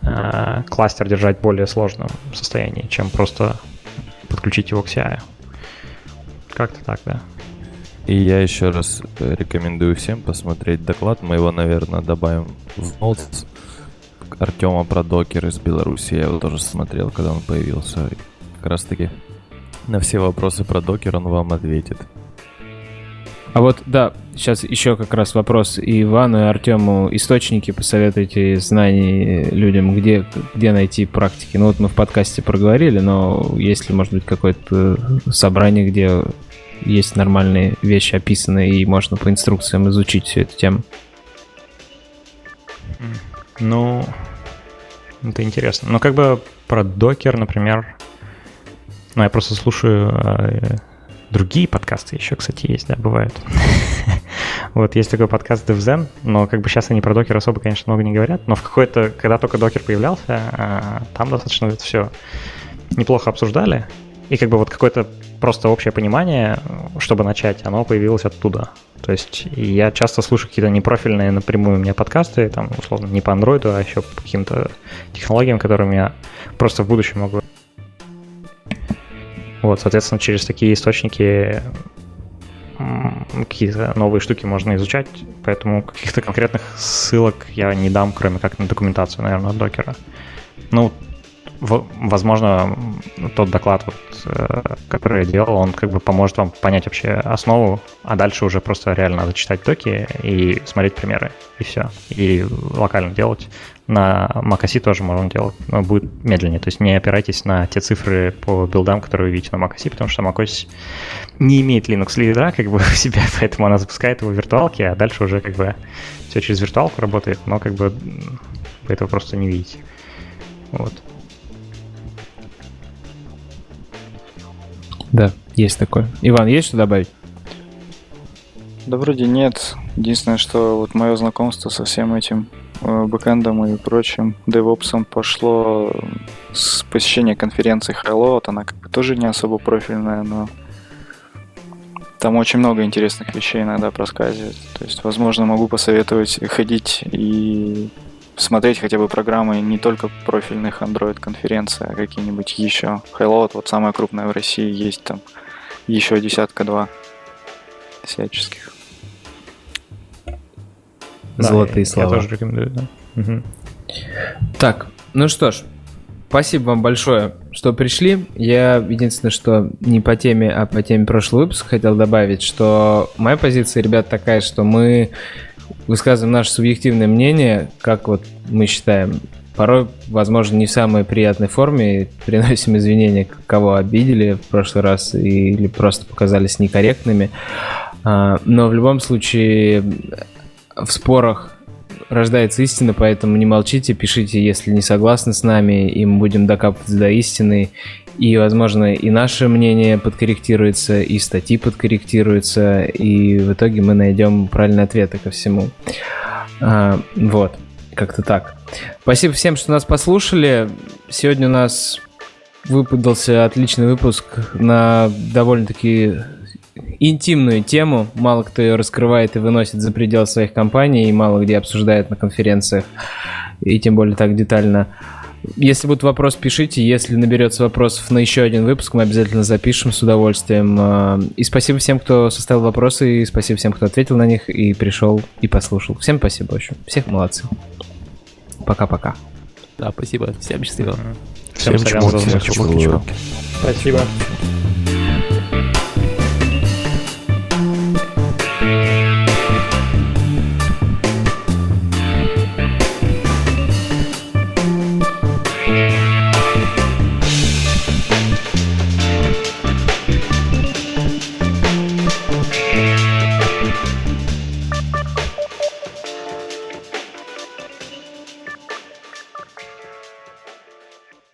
э, кластер держать в более сложном состоянии, чем просто подключить его к CI. Как-то так, да. И я еще раз рекомендую всем посмотреть доклад. Мы его, наверное, добавим в notes Артема про докер из Беларуси. Я его тоже смотрел, когда он появился. Как раз таки на все вопросы про докер он вам ответит. А вот, да, сейчас еще как раз вопрос и Ивану, и Артему. Источники посоветуйте знаний людям, где, где найти практики. Ну вот мы в подкасте проговорили, но есть ли, может быть, какое-то собрание, где есть нормальные вещи описаны, и можно по инструкциям изучить всю эту тему? Ну, это интересно. Но как бы про докер, например, ну, я просто слушаю э, другие подкасты еще, кстати, есть, да, бывают. <laughs> вот, есть такой подкаст DevZen, но как бы сейчас они про докер особо, конечно, много не говорят, но в какой-то, когда только докер появлялся, э, там достаточно это все неплохо обсуждали, и как бы вот какое-то просто общее понимание, чтобы начать, оно появилось оттуда. То есть я часто слушаю какие-то непрофильные напрямую у меня подкасты, там, условно, не по андроиду, а еще по каким-то технологиям, которыми я просто в будущем могу. Вот, соответственно, через такие источники какие-то новые штуки можно изучать, поэтому каких-то конкретных ссылок я не дам, кроме как на документацию, наверное, докера. Ну, возможно, тот доклад, вот, э, который я делал, он как бы поможет вам понять вообще основу, а дальше уже просто реально надо читать токи и смотреть примеры, и все. И локально делать. На macOS тоже можно делать, но будет медленнее. То есть не опирайтесь на те цифры по билдам, которые вы видите на macOS, потому что macOS не имеет Linux лидера как бы <laughs> в себя, поэтому она запускает его в виртуалке, а дальше уже как бы все через виртуалку работает, но как бы вы этого просто не видите. Вот. Да, есть такое. Иван, есть что добавить? Да вроде нет. Единственное, что вот мое знакомство со всем этим бэкэндом и прочим девопсом пошло с посещения конференции Highload. Она как бы тоже не особо профильная, но там очень много интересных вещей иногда проскальзывает. То есть, возможно, могу посоветовать ходить и смотреть хотя бы программы не только профильных Android-конференций, а какие-нибудь еще. Highload, вот самая крупная в России, есть там еще десятка-два всяческих. Золотые да, слова. Я тоже рекомендую, да. Угу. Так, ну что ж, спасибо вам большое, что пришли. Я единственное, что не по теме, а по теме прошлого выпуска хотел добавить, что моя позиция, ребят, такая, что мы высказываем наше субъективное мнение, как вот мы считаем. Порой, возможно, не в самой приятной форме. Приносим извинения, кого обидели в прошлый раз или просто показались некорректными. А, но в любом случае в спорах рождается истина, поэтому не молчите, пишите, если не согласны с нами, и мы будем докапываться до истины. И, возможно, и наше мнение подкорректируется, и статьи подкорректируются, и в итоге мы найдем правильные ответы ко всему. А, вот, как-то так. Спасибо всем, что нас послушали. Сегодня у нас выпадался отличный выпуск на довольно-таки интимную тему. Мало кто ее раскрывает и выносит за пределы своих компаний, и мало где обсуждает на конференциях, и тем более так детально. Если будет вопрос, пишите. Если наберется вопросов на еще один выпуск, мы обязательно запишем с удовольствием. А, и спасибо всем, кто составил вопросы, и спасибо всем, кто ответил на них и пришел и послушал. Всем спасибо, в общем. Всех молодцы. Пока-пока. Да, спасибо. Всем счастливо. Всем, Всем чмоки, чмоки, чмоки. Спасибо.